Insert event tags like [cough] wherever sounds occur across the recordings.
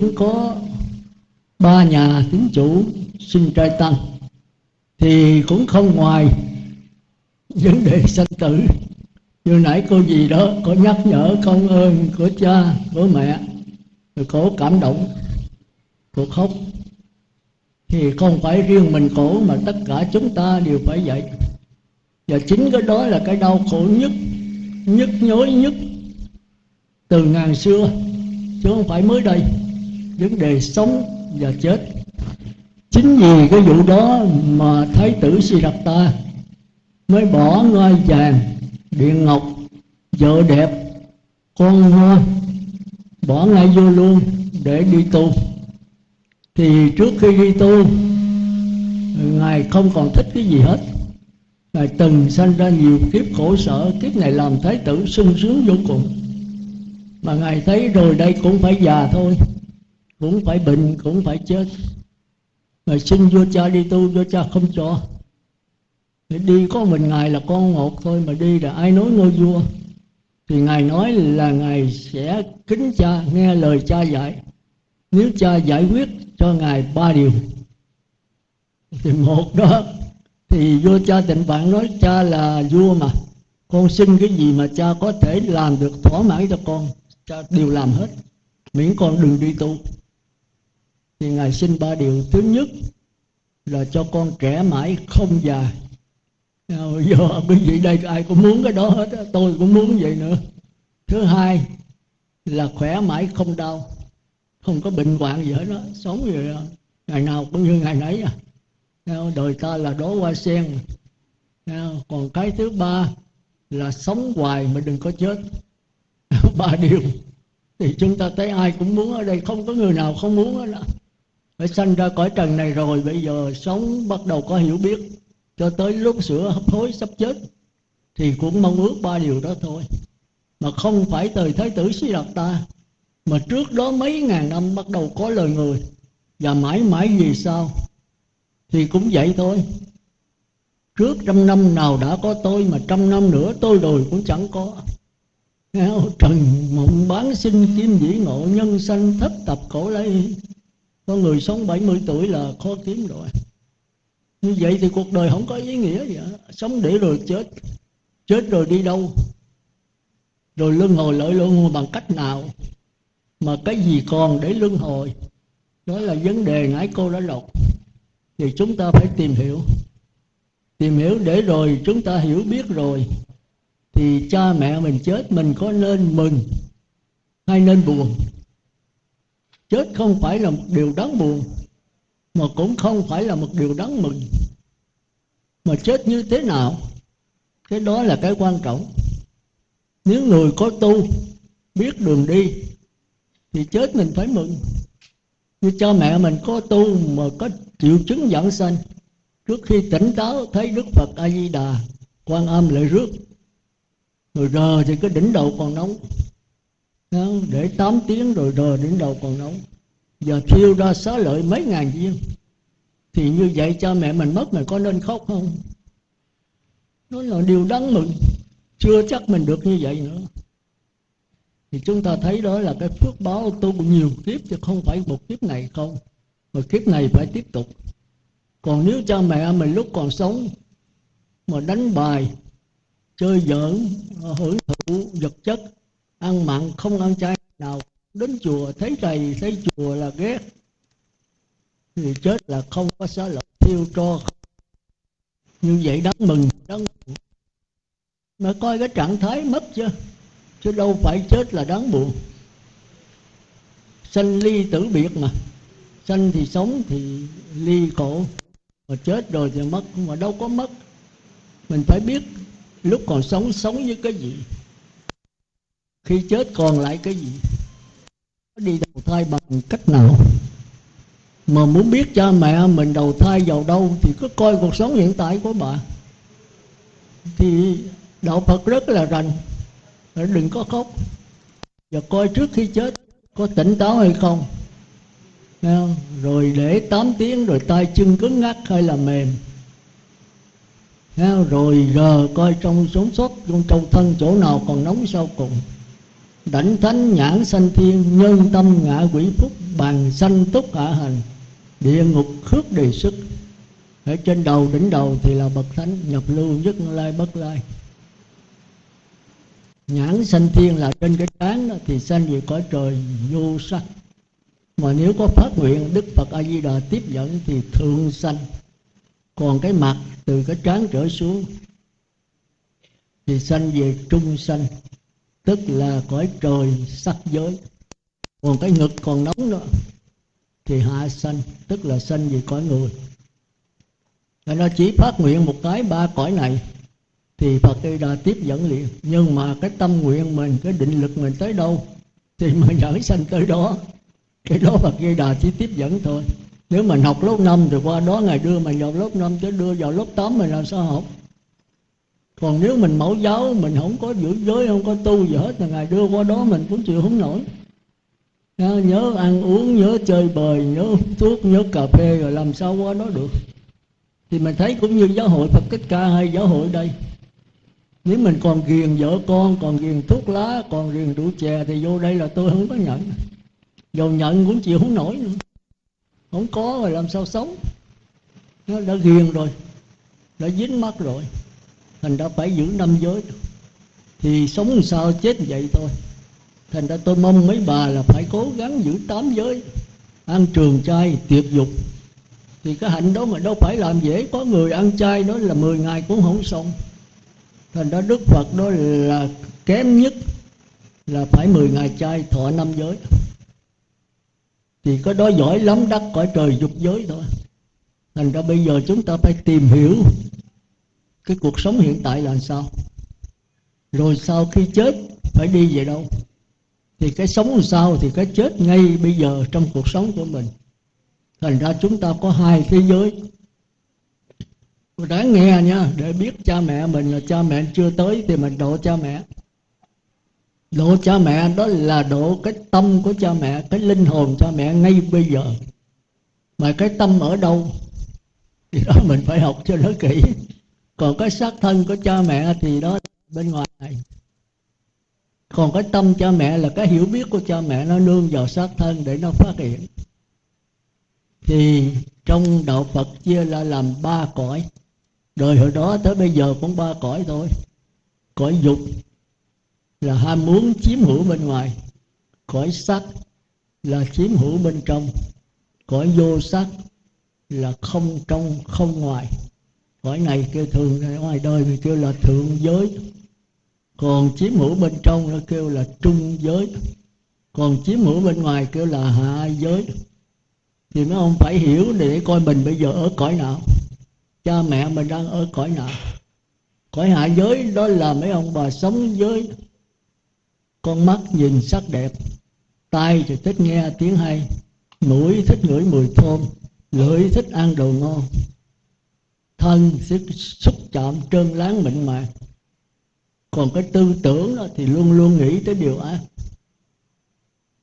cũng có ba nhà tín chủ sinh trai tăng, thì cũng không ngoài vấn đề sanh tử. Như nãy cô gì đó có nhắc nhở công ơn của cha của mẹ, rồi cổ cảm động cổ khóc. Thì không phải riêng mình khổ mà tất cả chúng ta đều phải vậy. Và chính cái đó là cái đau khổ nhất, nhức nhối nhất từ ngàn xưa, chứ không phải mới đây vấn đề sống và chết. Chính vì cái vụ đó mà thái tử Siddhartha mới bỏ ngai vàng điện ngọc, vợ đẹp, con ngon bỏ ngay vô luôn để đi tu. Thì trước khi đi tu, ngài không còn thích cái gì hết. Ngài từng sanh ra nhiều kiếp khổ sở, kiếp này làm thái tử sung sướng vô cùng. Mà ngài thấy rồi đây cũng phải già thôi cũng phải bệnh, cũng phải chết. Mà xin vua cha đi tu, vua cha không cho. Để đi có mình ngài là con một thôi, mà đi là ai nói ngôi vua? Thì ngài nói là ngài sẽ kính cha, nghe lời cha dạy. Nếu cha giải quyết cho ngài ba điều, thì một đó, thì vua cha tịnh bạn nói, cha là vua mà. Con xin cái gì mà cha có thể làm được thỏa mãn cho con, cha đều làm hết. Miễn con đừng đi tu thì ngài xin ba điều thứ nhất là cho con trẻ mãi không già. Ờ, giờ quý vị đây, ai cũng muốn cái đó hết tôi cũng muốn vậy nữa. Thứ hai là khỏe mãi không đau, không có bệnh hoạn gì hết đó sống vậy đó. ngày nào cũng như ngày nấy à. Ờ, đời ta là đố hoa sen. Ờ, còn cái thứ ba là sống hoài mà đừng có chết. [laughs] Ba điều thì chúng ta thấy ai cũng muốn ở đây, không có người nào không muốn hết đó phải sanh ra cõi trần này rồi, bây giờ sống bắt đầu có hiểu biết. Cho tới lúc sửa hấp hối sắp chết, thì cũng mong ước ba điều đó thôi. Mà không phải từ thái tử suy đạt ta, mà trước đó mấy ngàn năm bắt đầu có lời người. Và mãi mãi vì sao? Thì cũng vậy thôi. Trước trăm năm nào đã có tôi, mà trăm năm nữa tôi rồi cũng chẳng có. Trần mộng bán sinh kim dĩ ngộ, nhân sanh thất tập khổ lấy có người sống 70 tuổi là khó kiếm rồi. Như vậy thì cuộc đời không có ý nghĩa gì hết. Sống để rồi chết. Chết rồi đi đâu? Rồi luân hồi lợi luân hồi bằng cách nào? Mà cái gì còn để luân hồi? Đó là vấn đề nãy cô đã đọc. Thì chúng ta phải tìm hiểu. Tìm hiểu để rồi chúng ta hiểu biết rồi. Thì cha mẹ mình chết, mình có nên mừng hay nên buồn? Chết không phải là một điều đáng buồn, mà cũng không phải là một điều đáng mừng. Mà chết như thế nào? Cái đó là cái quan trọng. Nếu người có tu, biết đường đi, thì chết mình phải mừng. Như cha mẹ mình có tu mà có triệu chứng giảng sanh, trước khi tỉnh táo thấy đức phật a di đà, quan âm lại rước, rồi rờ thì cái đỉnh đầu còn nóng để 8 tiếng rồi rồi đến đầu còn nóng. Giờ thiêu ra xá lợi mấy ngàn viên. Thì như vậy cha mẹ mình mất mình có nên khóc không? Nó là điều đáng mừng. Chưa chắc mình được như vậy nữa. Thì chúng ta thấy đó là cái phước báo tu nhiều kiếp chứ không phải một kiếp này không. Mà kiếp này phải tiếp tục. Còn nếu cha mẹ mình lúc còn sống mà đánh bài, chơi giỡn, hưởng thụ vật chất ăn mặn không ăn chay nào. Đến chùa thấy thầy, thấy chùa là ghét. Thì chết là không có xá lợi, thiêu cho như vậy đáng mừng, đáng buồn. Mà coi cái trạng thái mất chưa chứ đâu phải chết là đáng buồn. Sanh ly tử biệt mà. Sanh thì sống thì ly khổ. Mà chết rồi thì mất, mà đâu có mất. Mình phải biết lúc còn sống sống với cái gì khi chết còn lại cái gì? Đi đầu thai bằng cách nào? Mà muốn biết cha mẹ mình đầu thai vào đâu thì cứ coi cuộc sống hiện tại của bà. Thì đạo phật rất là rành. Đừng có khóc. Và coi trước khi chết có tỉnh táo hay không. Rồi để 8 tiếng rồi tay chân cứng ngắc hay là mềm. Rồi giờ coi trong sống sót, trong trong thân chỗ nào còn nóng sau cùng đảnh thánh nhãn sanh thiên, nhân tâm ngạ quỷ phúc bàn sanh túc hạ hành. Địa ngục khước đề sức ở trên đầu, đỉnh đầu thì là bậc thánh, nhập lưu nhất lai bất lai. Nhãn sanh thiên là trên cái trán đó, thì sanh về cõi trời vô sắc mà nếu có phát nguyện, đức phật a di đà tiếp dẫn thì thượng sanh. Còn cái mặt, từ cái trán trở xuống, thì sanh về trung sanh tức là cõi trời sắc giới. Còn cái ngực còn nóng nữa, thì hạ sanh, tức là sanh về cõi người. Và nó chỉ phát nguyện một cái ba cõi này, thì Phật đi đà tiếp dẫn liền. Nhưng mà cái tâm nguyện mình, cái định lực mình tới đâu, thì [laughs] mình dẫn sanh tới đó. Cái đó Phật Di Đà chỉ tiếp dẫn thôi. Nếu mình học lớp 5 thì qua đó ngày đưa mình vào lớp 5 chứ đưa vào lớp 8 mình làm sao học? Còn nếu mình mẫu giáo, mình không có giữ giới, không có tu gì hết là ngài đưa qua đó mình cũng chịu không nổi. Nhớ ăn uống, nhớ chơi bời, nhớ thuốc, nhớ cà phê, rồi làm sao qua đó được. Thì mình thấy cũng như giáo hội Phật Tích Ca hay giáo hội đây. Nếu mình còn ghiền vợ con, còn ghiền thuốc lá, còn ghiền rượu chè, thì vô đây là tôi không có nhận. Dầu nhận cũng chịu không nổi nữa. Không có rồi làm sao sống. Nó đã ghiền rồi, đã dính mắt rồi thành ra phải giữ năm giới thì sống làm sao chết vậy thôi. Thành ra tôi mong mấy bà là phải cố gắng giữ tám giới. Ăn trường chay tiệp dục. Thì cái hạnh đó mà đâu phải làm dễ có người ăn chay đó là 10 ngày cũng không xong. Thành ra đức phật đó là kém nhất là phải 10 ngày chay thọ năm giới. Thì có đó giỏi lắm, đắc cõi trời dục giới thôi. Thành ra bây giờ chúng ta phải tìm hiểu cái cuộc sống hiện tại là sao? Rồi sau khi chết, phải đi về đâu? Thì cái sống sao thì cái chết ngay bây giờ trong cuộc sống của mình. Thành ra chúng ta có hai thế giới. Đáng nghe nha, để biết cha mẹ mình là cha mẹ chưa tới thì mình độ cha mẹ. Độ cha mẹ đó là độ cái tâm của cha mẹ, cái linh hồn cha mẹ ngay bây giờ. Mà cái tâm ở đâu? Thì đó mình phải học cho nó kỹ còn cái xác thân của cha mẹ thì đó bên ngoài này. Còn cái tâm cha mẹ là cái hiểu biết của cha mẹ nó nương vào xác thân để nó phát hiện. Thì trong đạo Phật chia ra làm ba cõi. Đời hồi đó tới bây giờ cũng ba cõi thôi. Cõi dục là ham muốn chiếm hữu bên ngoài. Cõi sắc là chiếm hữu bên trong. Cõi vô sắc là không trong, không ngoài cõi này kêu thường ngoài đời thì kêu là thượng giới. Còn chiếm hữu bên trong nó kêu là trung giới. Còn chiếm hữu bên ngoài kêu là hạ giới. Thì mấy ông phải hiểu để coi mình bây giờ ở cõi nào. Cha mẹ mình đang ở cõi nào. Cõi hạ giới đó là mấy ông bà sống với con mắt nhìn sắc đẹp. Tai thì thích nghe tiếng hay. Mũi thích ngửi mùi thơm. Lưỡi thích ăn đồ ngon thân sức xúc chạm trơn láng mịn màng. Còn cái tư tưởng đó thì luôn luôn nghĩ tới điều ác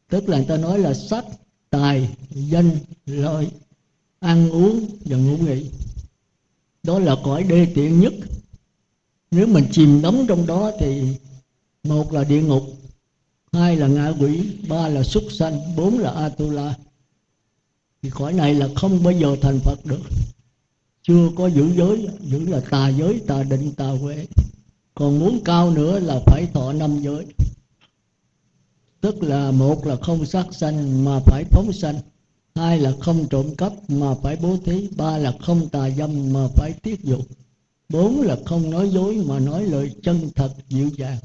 tức là người ta nói là sắc tài, danh, lợi, ăn uống và ngủ nghỉ. Đó là cõi đê tiện nhất. Nếu mình chìm đắm trong đó thì một là địa ngục, hai là ngạ quỷ, ba là súc sanh, bốn là atula. Thì cõi này là không bao giờ thành phật được chưa có giữ giới giữ là tà giới, tà định, tà huệ. Còn muốn cao nữa là phải thọ năm giới. Tức là một là không sát sanh, mà phải phóng sanh. Hai là không trộm cắp, mà phải bố thí. Ba là không tà dâm, mà phải tiết dục. Bốn là không nói dối, mà nói lời chân thật, dịu dàng.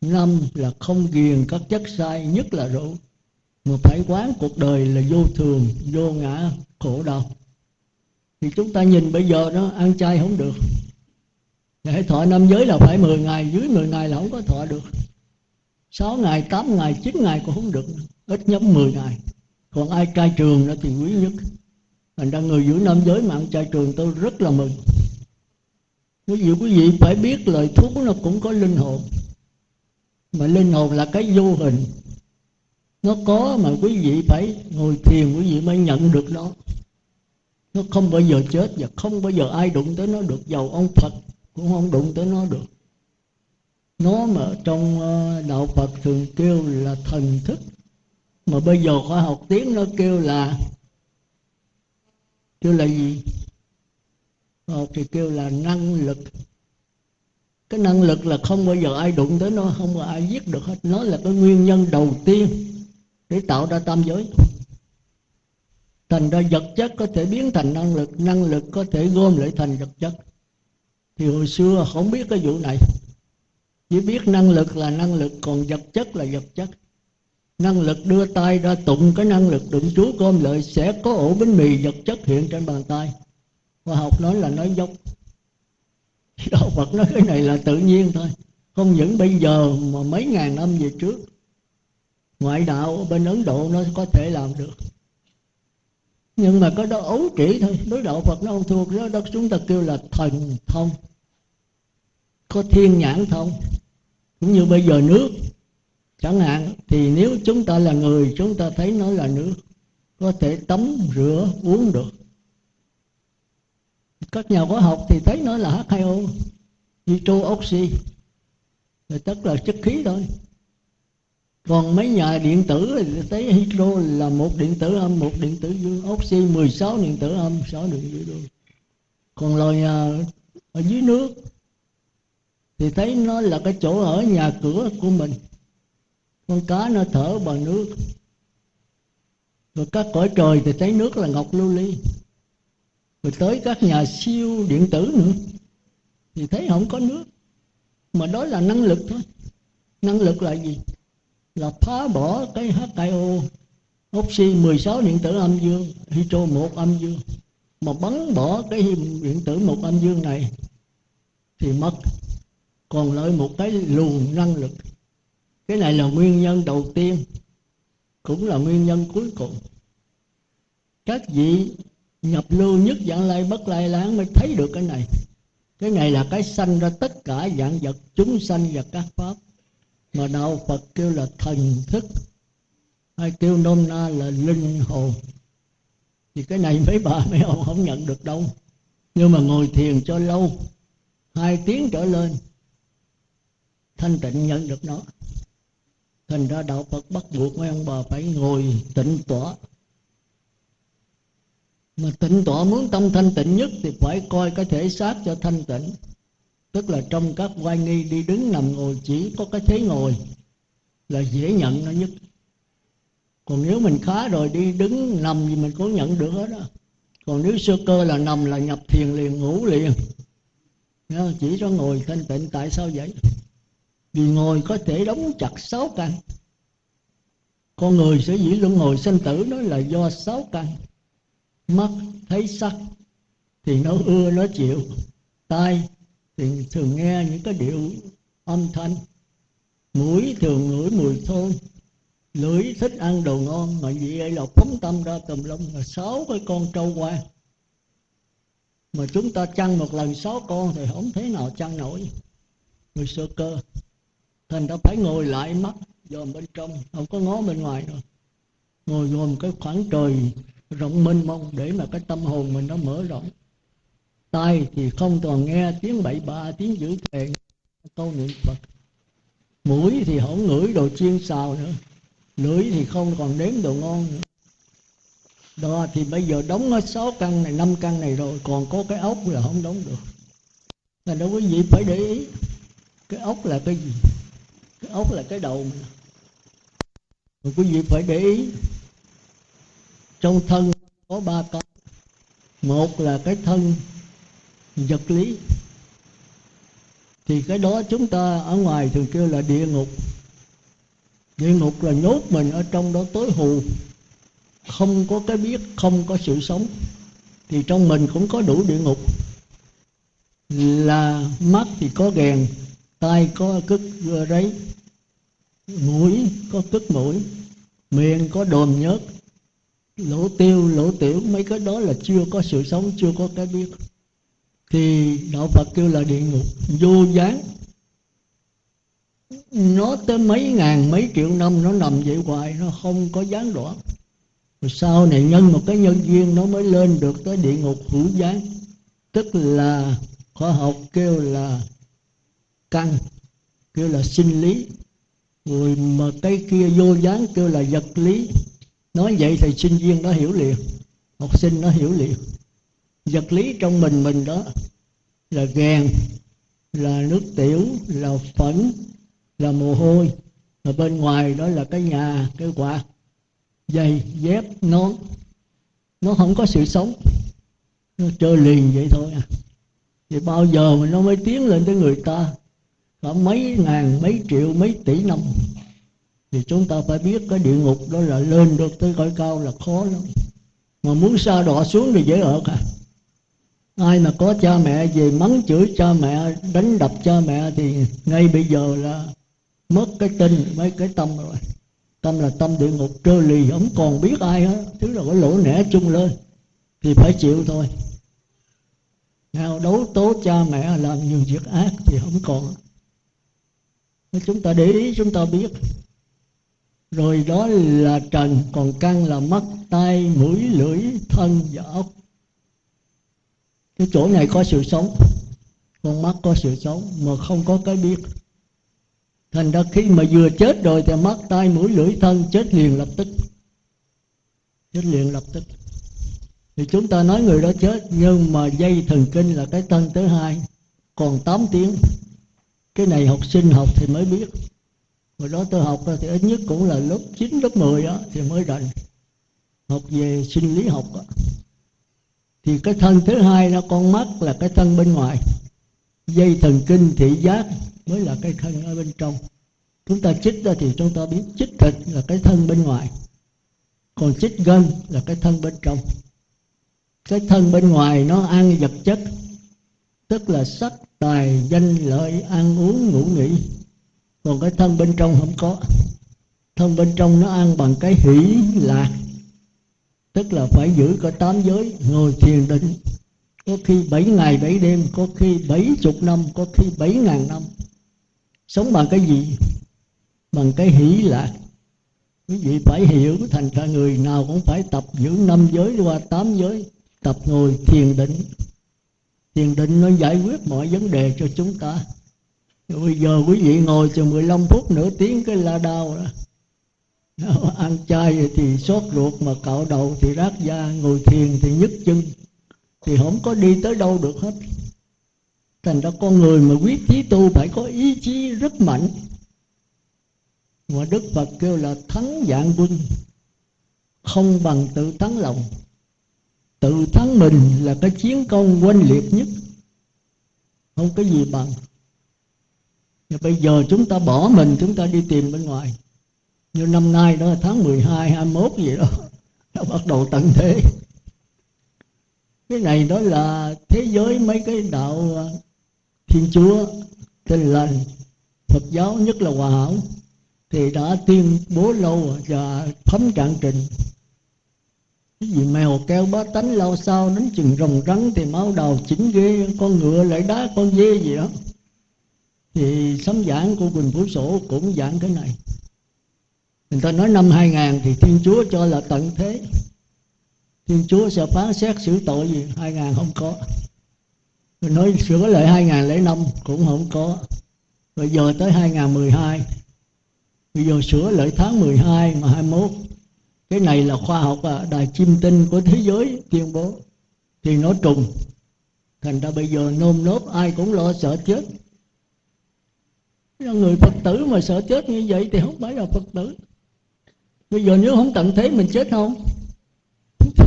Năm là không ghiền các chất sai, nhất là rượu. Mà phải quán cuộc đời là vô thường, vô ngã, khổ đau thì chúng ta nhìn bây giờ nó ăn chay không được. Để thọ năm giới là phải 10 ngày, dưới 10 ngày là không có thọ được. 6 ngày 8 ngày 9 ngày cũng không được. Ít nhất 10 ngày. Còn ai cai trường đó thì quý nhất. Thành ra người giữ năm giới mà ăn chay trường tôi rất là mừng. Quý vị quý vị phải biết lời thuốc nó cũng có linh hồn. Mà linh hồn là cái vô hình. Nó có mà quý vị phải ngồi thiền, quý vị mới nhận được nó nó không bao giờ chết và không bao giờ ai đụng tới nó được. Dầu ông phật cũng không đụng tới nó được. Nó mà trong ờ, đạo phật thường kêu là thần thức. Mà bây giờ khoa học tiếng nó kêu là kêu là gì? Ờ, thì kêu là năng lực. Cái năng lực là không bao giờ ai đụng tới nó không bao ai giết được hết. Nó là cái nguyên nhân đầu tiên để tạo ra tam giới thành ra vật chất có thể biến thành năng lực năng lực có thể gom lại thành vật chất. Thì hồi xưa không biết cái vụ này. Chỉ biết năng lực là năng lực, còn vật chất là vật chất. Năng lực đưa tay ra tụng cái năng lực đựng chú gom lại sẽ có ổ bánh mì vật chất hiện trên bàn tay. Khoa học nói là nói dốc. Đạo phật nói cái này là tự nhiên thôi. Không những bây giờ mà mấy ngàn năm về trước, ngoại đạo bên ấn độ nó có thể làm được nhưng mà có đó ấu trĩ thôi. Đối đạo phật nó không thuộc đó, đó chúng ta kêu là thần thông. Có thiên nhãn thông. Cũng như bây giờ nước. Chẳng hạn thì nếu chúng ta là người chúng ta thấy nó là nước có thể tắm rửa uống được. Các nhà khoa học thì thấy nó là H2O nitro oxy. Rồi tất là chất khí thôi còn mấy nhà điện tử thì thấy hydro là một điện tử âm, một điện tử dương oxy 16 điện tử âm 6 điện tử dương còn loài à, ở dưới nước, thì thấy nó là cái chỗ ở nhà cửa của mình. Con cá nó thở bằng nước. Rồi các cõi trời thì thấy nước là ngọc lưu ly. Rồi tới các nhà siêu điện tử nữa, thì thấy không có nước. Mà đó là năng lực thôi. Năng lực là gì? Là phá bỏ cái H2O oxy 16 điện tử âm dương, hydro một âm dương. Mà bắn bỏ cái điện tử một âm dương này thì mất. Còn lại một cái luồng năng lực. Cái này là nguyên nhân đầu tiên, cũng là nguyên nhân cuối cùng. Các vị nhập lưu nhất dạng lai bất lai láng mới thấy được cái này. Cái này là cái sanh ra tất cả dạng vật, chúng sanh và các pháp mà đạo phật kêu là thần thức. Hay kêu nôm na là linh hồn. Thì cái này mấy bà, mấy ông không nhận được đâu. Nhưng mà ngồi thiền cho lâu, hai tiếng trở lên, thanh tịnh nhận được nó. Thành ra đạo phật bắt buộc mấy ông bà phải ngồi tịnh tỏa mà tịnh tỏa muốn tâm thanh tịnh nhất thì phải coi cái thể xác cho thanh tịnh tức là trong các quan nghi đi đứng nằm ngồi chỉ có cái thế ngồi là dễ nhận nó nhất. Còn nếu mình khá rồi đi đứng nằm gì mình cũng nhận được hết đó còn nếu sơ cơ là nằm là nhập thiền liền, ngủ liền. Chỉ cho ngồi thanh tịnh, tại sao vậy? Vì ngồi có thể đóng chặt sáu căn. Con người sẽ dĩ luân hồi sanh tử đó là do sáu căn. Mắt, thấy sắc, thì nó ưa, nó chịu. Tai thì thường nghe những cái điệu âm thanh. Mũi thường ngửi mùi thơm. Lưỡi thích ăn đồ ngon, mà vậy là phóng tâm ra tùm lum là sáu cái con trâu qua mà chúng ta chăn một lần sáu con thì không thế nào chăn nổi. Người sơ cơ, thành ra phải ngồi lại mắt dòm bên trong, không có ngó bên ngoài rồi ngồi dòm cái khoảng trời rộng mênh mông để mà cái tâm hồn mình nó mở rộng tai thì không còn nghe tiếng bậy bạ tiếng dữ thề, câu niệm phật. Mũi thì không ngửi đồ chiên xào nữa. Lưỡi thì không còn đếm đồ ngon nữa. Đó thì bây giờ đóng hết sáu căn này, năm căn này rồi, còn có cái ốc là không đóng được. Là đâu quý vị phải để ý. Cái ốc là cái gì? Cái ốc là cái đầu mình rồi quý vị phải để ý. Trong thân có ba cái một là cái thân vật lý. Thì cái đó chúng ta ở ngoài thường kêu là địa ngục. Địa ngục là nhốt mình ở trong đó tối hù. Không có cái biết, không có sự sống. Thì trong mình cũng có đủ địa ngục. Là mắt thì có ghèn tai có cứt rấy. Mũi có cứt mũi, miệng có đồm nhớt. Lỗ tiêu, lỗ tiểu, mấy cái đó là chưa có sự sống, chưa có cái biết thì đạo phật kêu là địa ngục vô gián. Nó tới mấy ngàn, mấy triệu năm, nó nằm vậy hoài, nó không có gián đoạn rồi sau này nhân một cái nhân duyên, nó mới lên được tới địa ngục hữu gián. Tức là khoa học kêu là căn, kêu là sinh lý. Rồi mà cái kia vô gián kêu là vật lý. Nói vậy thì sinh viên nó hiểu liền, học sinh nó hiểu liền vật lý trong mình mình đó là gèn là nước tiểu, là phẫn là mồ hôi. Và bên ngoài đó là cái nhà, cái quạt, giày, dép nón nó không có sự sống. Nó chơi liền vậy thôi à. Thì bao giờ mà nó mới tiến lên tới người ta? Khoảng mấy ngàn, mấy triệu, mấy tỷ năm. Thì chúng ta phải biết cái địa ngục đó là lên được tới cõi cao là khó lắm. Mà muốn xa đọa xuống thì dễ ở cả ai mà có cha mẹ gì, mắng chửi cha mẹ, đánh đập cha mẹ thì ngay bây giờ là mất cái tinh mấy cái tâm rồi. Tâm là tâm địa ngục, trơ lì, không còn biết ai hết. Thứ là có lỗ nẻ chung lên, thì phải chịu thôi. Nào đấu tố cha mẹ, làm nhiều việc ác thì không còn. Chúng ta để ý, chúng ta biết. Rồi đó là trần, còn căn là mắt tay mũi, lưỡi, thân và ốc cái chỗ này có sự sống con mắt có sự sống mà không có cái biết. Thành ra khi mà vừa chết rồi thì mắt tay mũi lưỡi thân chết liền lập tức. Chết liền lập tức. Thì chúng ta nói người đó chết nhưng mà dây thần kinh là cái thân thứ hai. Còn 8 tiếng. Cái này học sinh học thì mới biết. Hồi đó tôi học thì ít nhất cũng là lớp 9, lớp 10 đó, thì mới rành. Học về sinh lý học đó thì cái thân thứ hai là con mắt là cái thân bên ngoài. Dây thần kinh thị giác mới là cái thân ở bên trong. Chúng ta chích ra thì chúng ta biết chích thịt là cái thân bên ngoài. Còn chích gân là cái thân bên trong. Cái thân bên ngoài nó ăn vật chất, tức là sắc, tài, danh, lợi, ăn uống, ngủ, nghỉ. Còn cái thân bên trong không có. Thân bên trong nó ăn bằng cái hỷ lạc tức là phải giữ cả tám giới, ngồi thiền định. Có khi bảy ngày bảy đêm, có khi bảy chục năm, có khi bảy ngàn năm. Sống bằng cái gì? Bằng cái hỷ lạc. Quý vị phải hiểu thành ra người nào cũng phải tập giữ năm giới qua tám giới, tập ngồi thiền định. Thiền định nó giải quyết mọi vấn đề cho chúng ta. Bây giờ quý vị ngồi chừng 15 phút nửa tiếng cái la đau đó ăn chay thì sốt ruột mà cạo đầu thì rát da, ngồi thiền thì nhức chân. Thì không có đi tới đâu được hết. Thành ra con người mà quyết chí tu phải có ý chí rất mạnh. Mà đức phật kêu là thắng dạng quân, không bằng tự thắng lòng. Tự thắng mình là cái chiến công oanh liệt nhất. Không có gì bằng. Và bây giờ chúng ta bỏ mình, chúng ta đi tìm bên ngoài như năm nay đó tháng 12, 21 gì đó [laughs] nó bắt đầu tận thế. Cái này đó là thế giới mấy cái đạo à, thiên chúa tin lành phật giáo nhất là hòa hảo thì đã tuyên bố lâu và thấm trạng trình. Cái gì mèo keo bá tánh lao sao đến chừng rồng rắn thì máu đầu chỉnh ghê con ngựa lại đá con dê gì đó. Thì sấm giảng của Quỳnh Phú Sổ cũng giảng cái này người ta nói năm 2000 thì Thiên Chúa cho là tận thế. Thiên Chúa sẽ phán xét xử tội gì? 2000 không có. Rồi nói sửa lại 2005 cũng không có. Rồi giờ tới 2012 bây giờ sửa lại tháng 12 mà 21 cái này là khoa học à, đài chim tinh của thế giới tuyên bố. Thì nó trùng. Thành ra bây giờ nôm nốt ai cũng lo sợ chết. Người phật tử mà sợ chết như vậy thì không phải là phật tử bây giờ nếu không tận thế mình chết không? [laughs]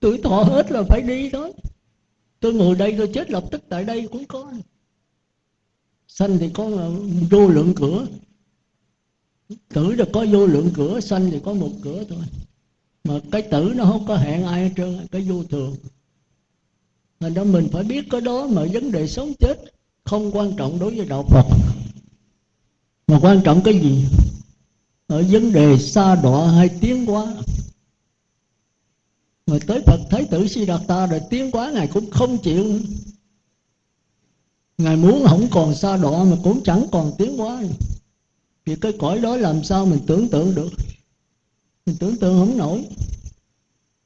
Tuổi thọ hết là phải đi đó tôi ngồi đây tôi chết lập tức tại đây cũng có. Sanh thì có vô lượng cửa. Tử là có vô lượng cửa, sanh thì có một cửa thôi. Mà cái tử nó không có hẹn ai hết trơn, cái vô thường. Thành ra mình phải biết cái đó mà vấn đề sống chết không quan trọng đối với đạo phật. Mà quan trọng cái gì? Ở vấn đề xa đọa hay tiến hóa mà tới phật thái tử si đạt ta rồi tiến hóa ngài cũng không chịu ngài muốn không còn xa đọa mà cũng chẳng còn tiến hóa thì cái cõi đó làm sao mình tưởng tượng được? Mình tưởng tượng không nổi.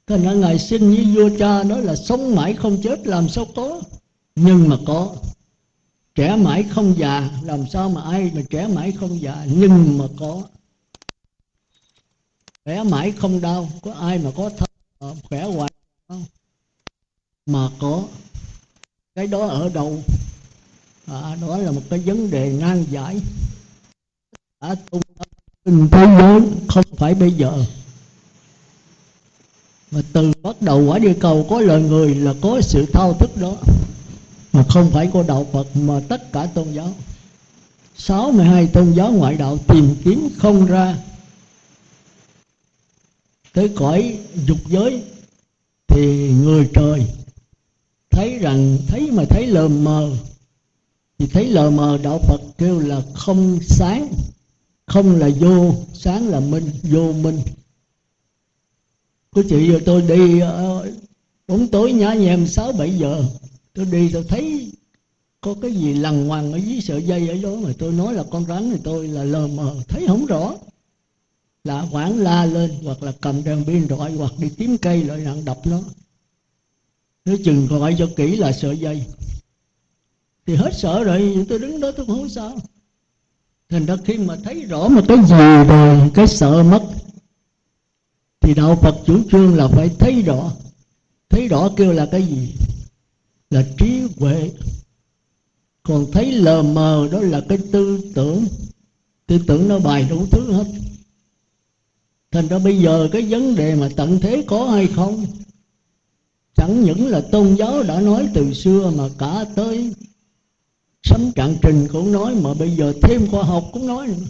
Thế nên ngài sinh với vua cha nói là sống mãi không chết làm sao có? Nhưng mà có. Trẻ mãi không già làm sao mà ai mà trẻ mãi không già? Nhưng mà có khỏe mãi không đau có ai mà có thân ờ, khỏe hoài không? Mà có cái đó ở đâu? À, đó là một cái vấn đề nan giải. Đã tung tình thế giới không phải bây giờ. Mà từ bắt đầu quả địa cầu có lời người là có sự thao thức đó. Mà không phải của đạo Phật mà tất cả tôn giáo. 62 tôn giáo ngoại đạo tìm kiếm không ra tới cõi dục giới, thì người trời thấy rằng, thấy mà thấy lờ mờ, thì thấy lờ mờ đạo Phật kêu là không sáng, không là vô sáng là minh, vô minh. Cô chị giờ tôi đi ờ, bóng tối nhá nhem sáu bảy giờ, tôi đi tôi thấy có cái gì lằn hoàng ở dưới sợi dây ở đó, mà tôi nói là con rắn thì tôi là lờ mờ, thấy không rõ là quảng la lên, hoặc là cầm đèn pin rọi, hoặc đi kiếm cây lại nặng đập nó. Nó chừng gọi cho kỹ là sợi dây. Thì hết sợ rồi tôi đứng đó tôi không sao thành ra khi mà thấy rõ một cái gì rồi cái sợ mất, thì đạo phật chủ trương là phải thấy rõ. Thấy rõ kêu là cái gì? Là trí huệ. Còn thấy lờ mờ đó là cái tư tưởng. Tư tưởng nó bài đủ thứ hết thành ra bây giờ cái vấn đề mà tận thế có hay không? Chẳng những là tôn giáo đã nói từ xưa mà cả tới sấm trạng trình cũng nói, mà bây giờ thêm khoa học cũng nói nữa.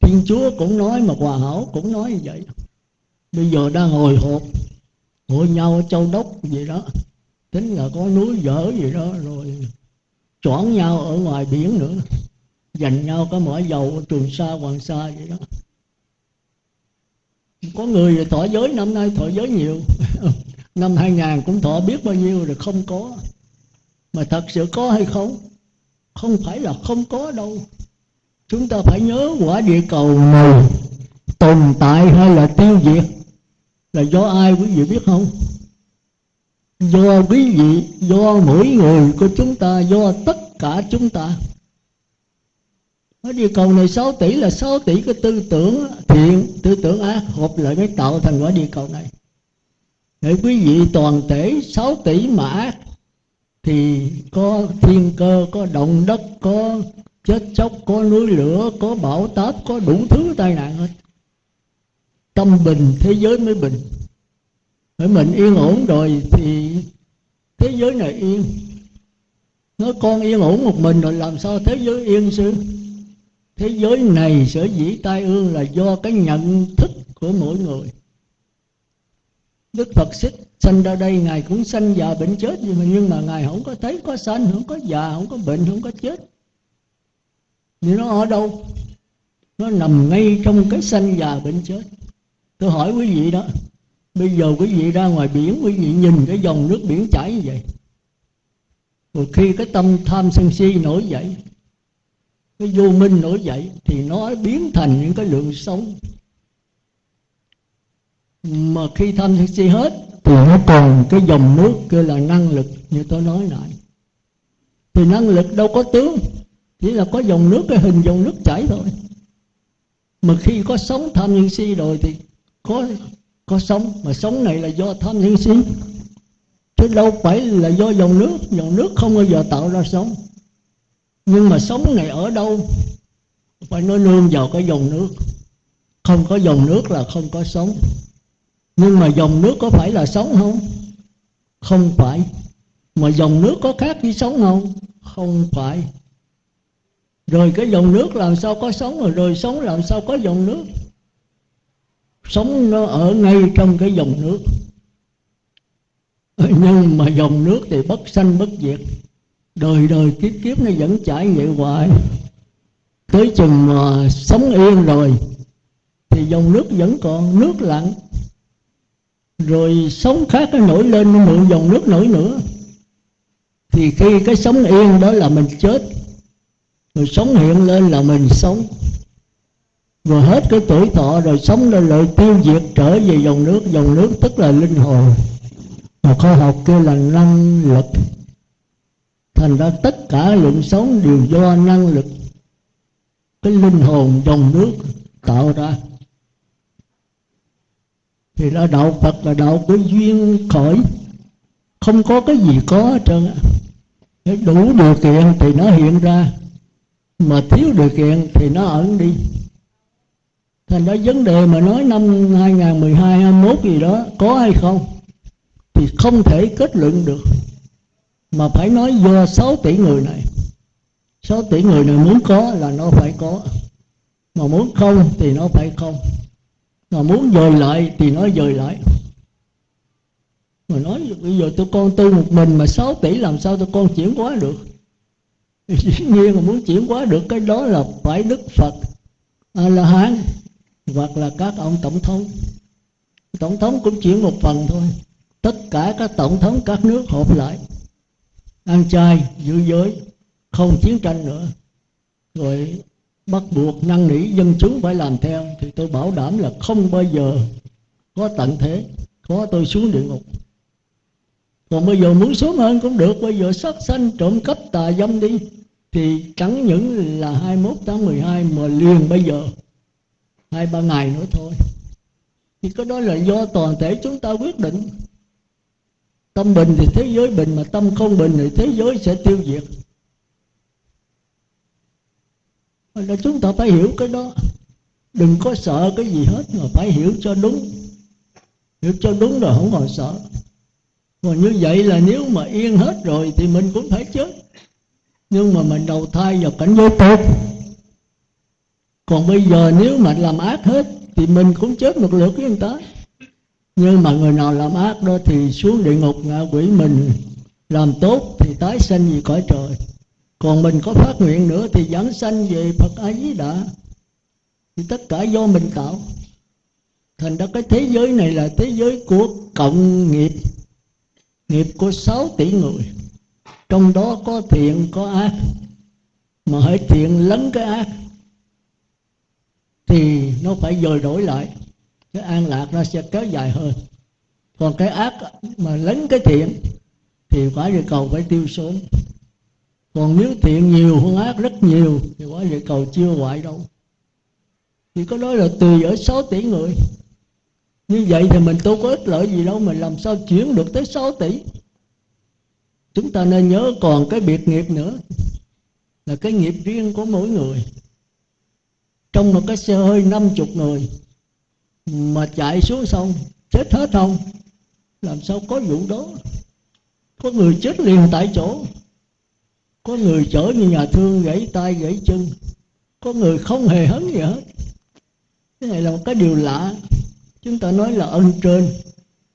thiên chúa cũng nói mà hòa hảo cũng nói như vậy. Bây giờ đang hồi hộp, hội nhau ở châu đốc gì đó. Tính là có núi dở gì đó, rồi choảng nhau ở ngoài biển nữa. Dành nhau cái mỏ dầu ở trường sa, hoàng sa vậy đó có người thọ giới năm nay thọ giới nhiều. [laughs] Năm 2000 cũng thọ biết bao nhiêu rồi không có. Mà thật sự có hay không? Không phải là không có đâu. Chúng ta phải nhớ quả địa cầu này tồn tại hay là tiêu diệt? Là do ai quý vị biết không? Do quý vị, do mỗi người của chúng ta, do tất cả chúng ta ở địa cầu này 6 tỷ là 6 tỷ cái tư tưởng thiện, tư tưởng ác hợp lại mới tạo thành quả địa cầu này. Để quý vị toàn thể 6 tỷ mà ác thì có thiên cơ, có động đất, có chết chóc, có núi lửa, có bão táp, có đủ thứ tai nạn hết. Tâm bình, thế giới mới bình. Phải mình yên ổn rồi thì thế giới này yên. Nói con yên ổn một mình rồi làm sao thế giới yên sư thế giới này sở dĩ tai ương là do cái nhận thức của mỗi người. Đức phật xích, sanh ra đây, ngài cũng sanh, già bệnh chết nhưng mà nhưng mà ngài không có thấy có sanh, không có già, không có bệnh, không có chết. Thì nó ở đâu? Nó nằm ngay trong cái sanh, già, bệnh chết. Tôi hỏi quý vị đó, bây giờ quý vị ra ngoài biển, quý vị nhìn cái dòng nước biển chảy như vậy, rồi khi cái tâm tham sân si nổi dậy cái vô minh nổi dậy thì nó biến thành những cái lượng sống mà khi tham sân si hết thì nó còn cái dòng nước kêu là năng lực như tôi nói lại thì năng lực đâu có tướng, chỉ là có dòng nước, cái hình dòng nước chảy thôi. Mà khi có sống tham sân si rồi thì có có sống. Mà sống này là do tham sân si, chứ đâu phải là do dòng nước. Dòng nước không bao giờ tạo ra sống nhưng mà sống này ở đâu? Phải nói nương vào cái dòng nước. Không có dòng nước là không có sống. Nhưng mà dòng nước có phải là sống không? Không phải. Mà dòng nước có khác với sống không? Không phải. Rồi cái dòng nước làm sao có sống? Rồi rồi sống làm sao có dòng nước? Sống nó ở ngay trong cái dòng nước. Ờ, nhưng mà dòng nước thì bất sanh bất diệt đời đời kiếp kiếp nó vẫn chảy vậy hoài. Tới chừng mà sống yên rồi, thì dòng nước vẫn còn, nước lặng. Rồi sống khác nó nổi lên, nó mượn dòng nước nổi nữa. Thì khi cái sống yên đó là mình chết, rồi sống hiện lên là mình sống. Rồi hết cái tuổi thọ rồi sống lên lại tiêu diệt trở về dòng nước dòng nước tức là linh hồn. Mà khoa học kêu là năng lực thành ra tất cả lượng sống đều do năng lực cái linh hồn dòng nước tạo ra. Thì là đạo phật là đạo của duyên khởi, không có cái gì có hết trơn đủ điều kiện thì nó hiện ra, mà thiếu điều kiện thì nó ẩn đi. Thành ra vấn đề mà nói năm 2012 21 gì đó có hay không thì không thể kết luận được mà phải nói do 6 tỷ người này. 6 tỷ người này muốn có là nó phải có. Mà muốn không thì nó phải không. Mà muốn dời lại thì nó dời lại. Mà nói bây giờ tôi con tu một mình mà 6 tỷ làm sao tôi con chuyển hóa được? Dĩ nhiên là muốn chuyển hóa được cái đó là phải đức phật a la hán hoặc là các ông tổng thống. Tổng thống cũng chuyển một phần thôi. Tất cả các tổng thống các nước họp lại ăn chay, giữ giới, không chiến tranh nữa. Rồi bắt buộc năn nỉ dân chúng phải làm theo. Thì tôi bảo đảm là không bao giờ có tận thế, có tôi xuống địa ngục. Còn bây giờ muốn xuống hơn cũng được. Bây giờ sát sanh, trộm cắp, tà dâm đi, thì chẳng những là 21 tháng 12 mà liền bây giờ. Hai ba ngày nữa thôi. Thì cái đó là do toàn thể chúng ta quyết định tâm bình thì thế giới bình mà tâm không bình thì thế giới sẽ tiêu diệt. Là chúng ta phải hiểu cái đó. Đừng có sợ cái gì hết mà phải hiểu cho đúng. Hiểu cho đúng rồi không còn sợ. Còn như vậy là nếu mà yên hết rồi thì mình cũng phải chết. Nhưng mà mình đầu thai vào cảnh giới tốt. Còn bây giờ nếu mà làm ác hết thì mình cũng chết một lượt với người ta nhưng mà người nào làm ác đó thì xuống địa ngục ngạ quỷ mình. Làm tốt thì tái sanh về cõi trời. Còn mình có phát nguyện nữa thì giảng sanh về phật ấy đã thì tất cả do mình tạo. Thành ra cái thế giới này là thế giới của cộng nghiệp. Nghiệp của 6 tỷ người. Trong đó có thiện, có ác. Mà hãy thiện lấn cái ác. Thì nó phải dời đổi lại cái an lạc nó sẽ kéo dài hơn. Còn cái ác mà lấn cái thiện, thì quả địa cầu phải tiêu sớm. Còn nếu thiện nhiều hơn ác rất nhiều, thì quả địa cầu chưa hoại đâu. Thì có nói là tùy ở 6 tỷ người. Như vậy thì mình đâu có ích lợi gì đâu mình làm sao chuyển được tới 6 tỷ? Chúng ta nên nhớ còn cái biệt nghiệp nữa, là cái nghiệp riêng của mỗi người. Trong một cái xe hơi năm chục người mà chạy xuống sông chết hết không? Làm sao có vụ đó? Có người chết liền tại chỗ. Có người chở như nhà thương gãy tay gãy chân. Có người không hề hấn gì hết. Cái này là một cái điều lạ. Chúng ta nói là ân trên.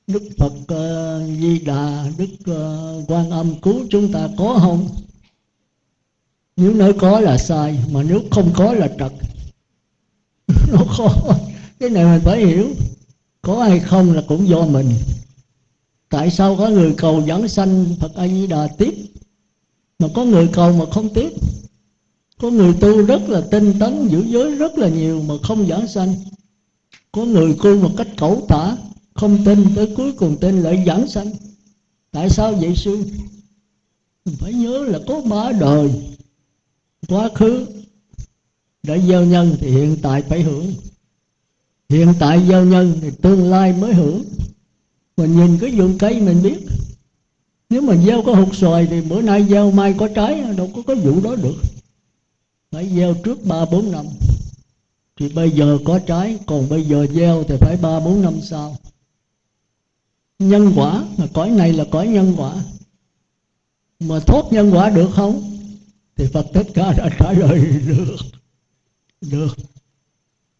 Đức phật uh, di đà đức uh, quan âm cứu chúng ta có không? Nếu nói có là sai mà nếu không có là trật. [laughs] Nó khó cái này mình phải hiểu, có hay không là cũng do mình. Tại sao có người cầu dẫn sanh phật a di đà tiếp, mà có người cầu mà không tiếp? Có người tu rất là tinh tấn, giữ giới rất là nhiều mà không giảng sanh. Có người tu một cách cẩu tả, không tin tới cuối cùng tin lại giảng sanh. Tại sao vậy, sư? Mình phải nhớ là có ba đời, quá khứ, đã gieo nhân thì hiện tại phải hưởng hiện tại gieo nhân thì tương lai mới hưởng. Mình nhìn cái vườn cây mình biết, nếu mà gieo có hột xoài thì bữa nay gieo mai có trái, đâu có cái vụ đó được. Phải gieo trước ba bốn năm. Thì bây giờ có trái, còn bây giờ gieo thì phải ba bốn năm sau. Nhân quả, mà cõi này là cõi nhân quả. Mà thoát nhân quả được không? Thì phật tất cả đã trả lời được. Được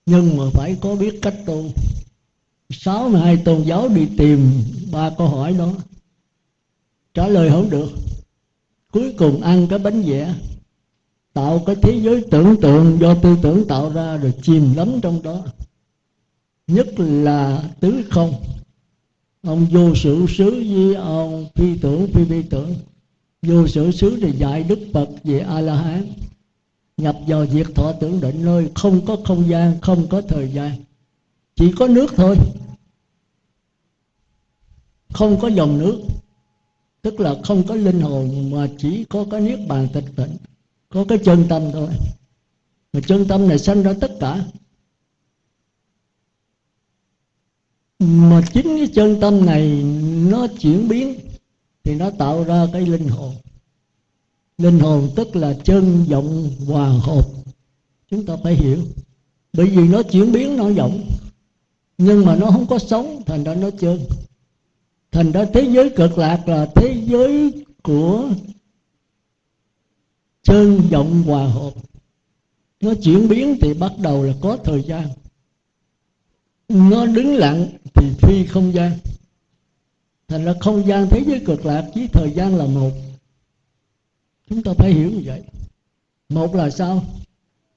nhưng mà phải có biết cách tu sáu mươi hai tôn giáo đi tìm ba câu hỏi đó. Trả lời không được. Cuối cùng ăn cái bánh vẽ, tạo cái thế giới tưởng tượng do tư tưởng tạo ra rồi chìm đắm trong đó. Nhất là tứ không. Ông vô sự xứ với ông phi tưởng, phi phi tưởng. Vô sự xứ thì dạy đức phật về a la hán nhập vào diệt thọ tưởng định nơi không có không gian, không có thời gian. Chỉ có nước thôi. Không có dòng nước. Tức là không có linh hồn, mà chỉ có cái niết bàn tịch tịnh. Có cái chân tâm thôi. Mà chân tâm này sanh ra tất cả. Mà chính cái chân tâm này nó chuyển biến thì nó tạo ra cái linh hồn linh hồn tức là chân vọng hòa hợp. Chúng ta phải hiểu. Bởi vì nó chuyển biến, nó vọng nhưng mà nó không có sống, thành ra nó chân thành ra thế giới cực lạc là thế giới của chân vọng hòa hợp. Nó chuyển biến thì bắt đầu là có thời gian. Nó đứng lặng thì phi không gian. Thành ra không gian thế giới cực lạc với thời gian là một chúng ta phải hiểu như vậy. Một là sao?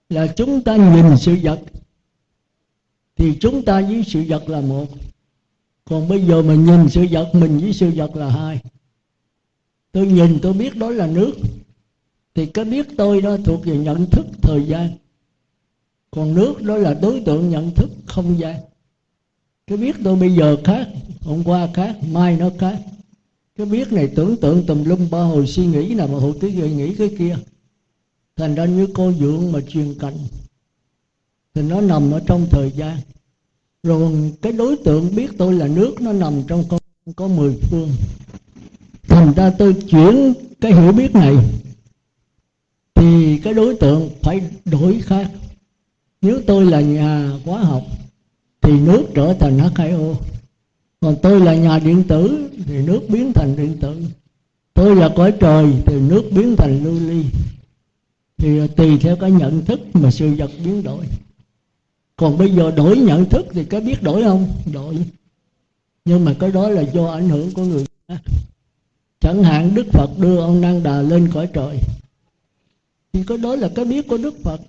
Là chúng ta nhìn sự vật. Thì chúng ta với sự vật là một. Còn bây giờ mình nhìn sự vật, mình với sự vật là hai. Tôi nhìn, tôi biết đó là nước. Thì cái biết tôi đó thuộc về nhận thức thời gian. Còn nước đó là đối tượng nhận thức không gian. Cái biết tôi bây giờ khác, hôm qua khác, mai nó khác cái biết này tưởng tượng tùm lum ba hồi suy nghĩ nào mà hồi cái gì nghĩ cái kia. Thành ra như cô dưỡng mà truyền cảnh. Thì nó nằm ở trong thời gian. Rồi cái đối tượng biết tôi là nước, nó nằm trong con, có mười phương. Thành ra tôi chuyển cái hiểu biết này. Thì cái đối tượng phải đổi khác. Nếu tôi là nhà hóa học, thì nước trở thành H2O còn tôi là nhà điện tử thì nước biến thành điện tử. Tôi là cõi trời thì nước biến thành lưu ly. Thì tùy theo cái nhận thức mà sự vật biến đổi. Còn bây giờ đổi nhận thức thì có biết đổi không? Đổi. Nhưng mà cái đó là do ảnh hưởng của người khác. Chẳng hạn đức phật đưa ông năng đà lên cõi trời. Thì cái đó là cái biết của đức phật.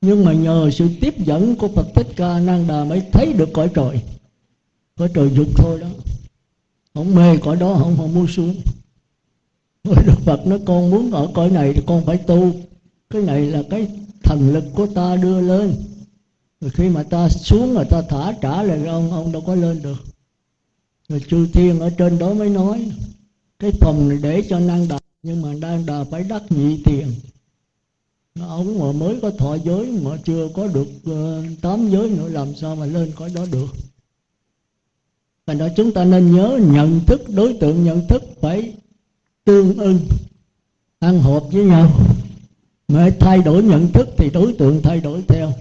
Nhưng mà nhờ sự tiếp dẫn của phật thích ca năng đà mới thấy được cõi trời có trời dục thôi đó. Không mê cõi đó không không muốn xuống. Đức phật nói con muốn ở cõi này thì con phải tu. Cái này là cái thần lực của ta đưa lên. Rồi khi mà ta xuống rồi ta thả trả lại ông ông đâu có lên được. Rồi chư thiên ở trên đó mới nói cái phòng này để cho năng đà nhưng mà đang đà phải đắc nhị tiền. Ông mà mới có thọ giới mà chưa có được uh, tám giới nữa làm sao mà lên cõi đó được? Thành đó chúng ta nên nhớ nhận thức, đối tượng nhận thức phải tương ưng, ăn hợp với nhau. Mà thay đổi nhận thức thì đối tượng thay đổi theo.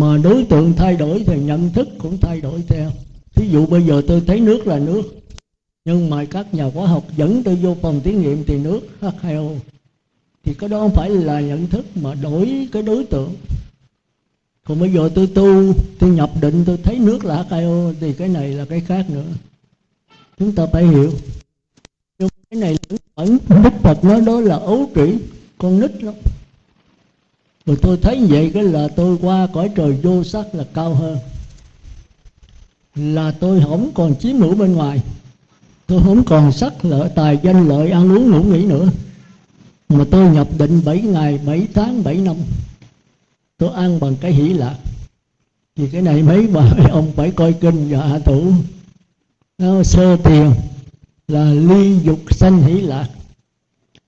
Mà đối tượng thay đổi thì nhận thức cũng thay đổi theo. Ví dụ bây giờ tôi thấy nước là nước, nhưng mà các nhà khoa học dẫn tôi vô phòng thí nghiệm thì nước H2O thì cái đó không phải là nhận thức mà đổi cái đối tượng còn bây giờ tôi tu, tôi nhập định, tôi thấy nước là H2O thì cái này là cái khác nữa. Chúng ta phải hiểu. Nhưng cái này vẫn Đức Phật nói đó là ấu trĩ, con nít lắm. Rồi tôi thấy vậy, cái là tôi qua cõi trời vô sắc là cao hơn. Là tôi không còn chiếm hữu bên ngoài. Tôi không còn sắc lợi, tài danh, lợi ăn uống ngủ nghỉ nữa. Mà tôi nhập định 7 ngày 7 tháng 7 năm tôi ăn bằng cái hỷ lạc. Thì cái này mấy bà ông phải coi kinh và hạ thủ. Nó sơ tiền là ly dục sanh hỷ lạc.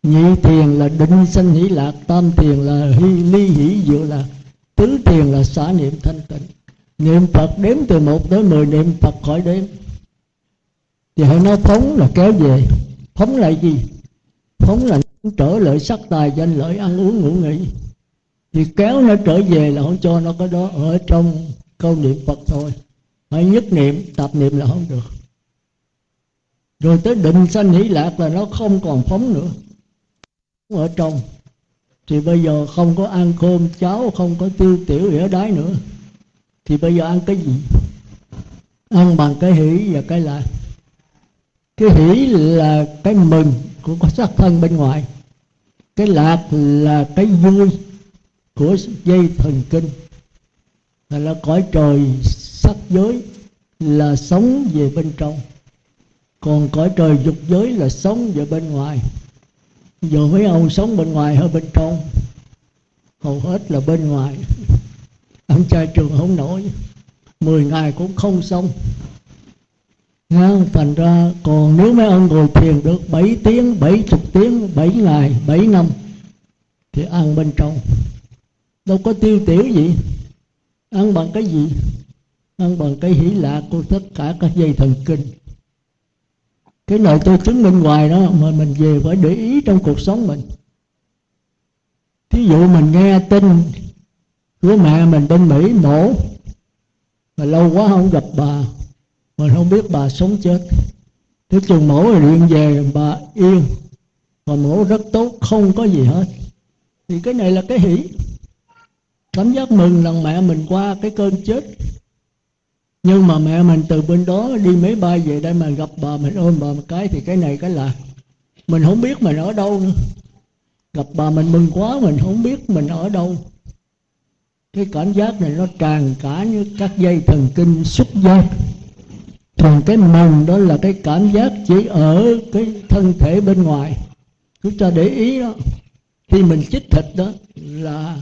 Nhị thiền là định sanh hỷ lạc. Tam thiền là hy, ly hỷ diệu lạc. Tứ thiền là xả niệm thanh tịnh. Niệm phật đếm từ một tới mười niệm phật khỏi đếm. Thì hãy nói phóng là kéo về. Phóng lại gì? Phóng là trở lại sắc tài danh lợi ăn uống ngủ nghỉ thì kéo nó trở về là không cho nó có đó. Ở trong câu niệm phật thôi. Phải nhất niệm, tập niệm là không được. Rồi tới định sanh hỷ lạc là nó không còn phóng nữa. Ở trong. Thì bây giờ không có ăn cơm cháo, không có tiêu tiểu ở đái nữa. Thì bây giờ ăn cái gì? Ăn bằng cái hỷ và cái lạc cái hỷ là cái mừng của có sắc thân bên ngoài. Cái lạc là cái vui của dây thần kinh. Là, là cõi trời sắc giới là sống về bên trong. Còn cõi trời dục giới là sống về bên ngoài. Giờ mấy ông sống bên ngoài hay bên trong? Hầu hết là bên ngoài. Ông trai trường không nổi. Mười ngày cũng không xong. Nha, thành ra còn nếu mấy ông ngồi thiền được 7 tiếng, 70 tiếng, 7 ngày, 7 năm Thì ăn bên trong. Đâu có tiêu tiểu gì. Ăn bằng cái gì? Ăn bằng cái hỷ lạc của tất cả các dây thần kinh. Cái này tôi chứng minh hoài đó mà mình về phải để ý trong cuộc sống mình. Thí dụ mình nghe tin của mẹ mình bên mỹ mổ, mà lâu quá không gặp bà, mình không biết bà sống chết. Thế chừng mổ rồi điện về, bà yên. Và mổ rất tốt, không có gì hết. Thì cái này là cái hỷ cảm giác mừng rằng mẹ mình qua cái cơn chết. Nhưng mà mẹ mình từ bên đó đi máy bay về đây mà gặp bà mình. Ôm bà một cái thì cái này cái là mình không biết mình ở đâu nữa. Gặp bà mình mừng quá, mình không biết mình ở đâu. Cái cảm giác này nó tràn cả như các dây thần kinh xúc giác. Còn cái mừng đó là cái cảm giác chỉ ở cái thân thể bên ngoài. Chúng ta để ý đó. Khi mình chích thịt đó là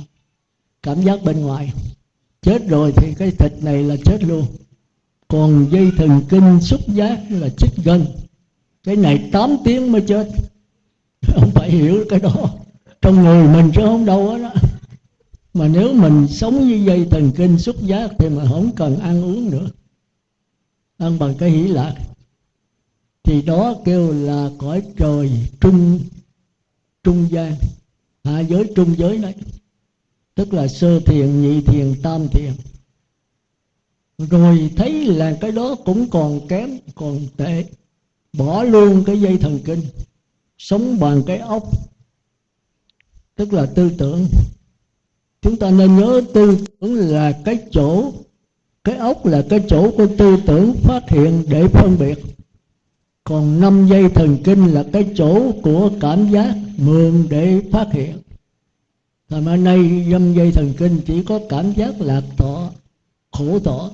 cảm giác bên ngoài. Chết rồi thì cái thịt này là chết luôn. Còn dây thần kinh xúc giác là chích gân cái này 8 tiếng mới chết. [laughs] Không phải hiểu cái đó. Trong người mình chứ không đâu đó mà nếu mình sống như dây thần kinh xúc giác thì mà không cần ăn uống nữa. Ăn bằng cái hỷ lạc. Thì đó kêu là cõi trời trung trung gian. Hạ giới, trung giới đấy tức là sơ thiền, nhị thiền, tam thiền. Rồi thấy là cái đó cũng còn kém, còn tệ. Bỏ luôn cái dây thần kinh, sống bằng cái ốc. Tức là tư tưởng. Chúng ta nên nhớ tư tưởng là cái chỗ, cái ốc là cái chỗ của tư tưởng phát hiện để phân biệt. Còn năm dây thần kinh là cái chỗ của cảm giác mượn để phát hiện làm ở nay dâm dây thần kinh chỉ có cảm giác lạc thọ, khổ thọ.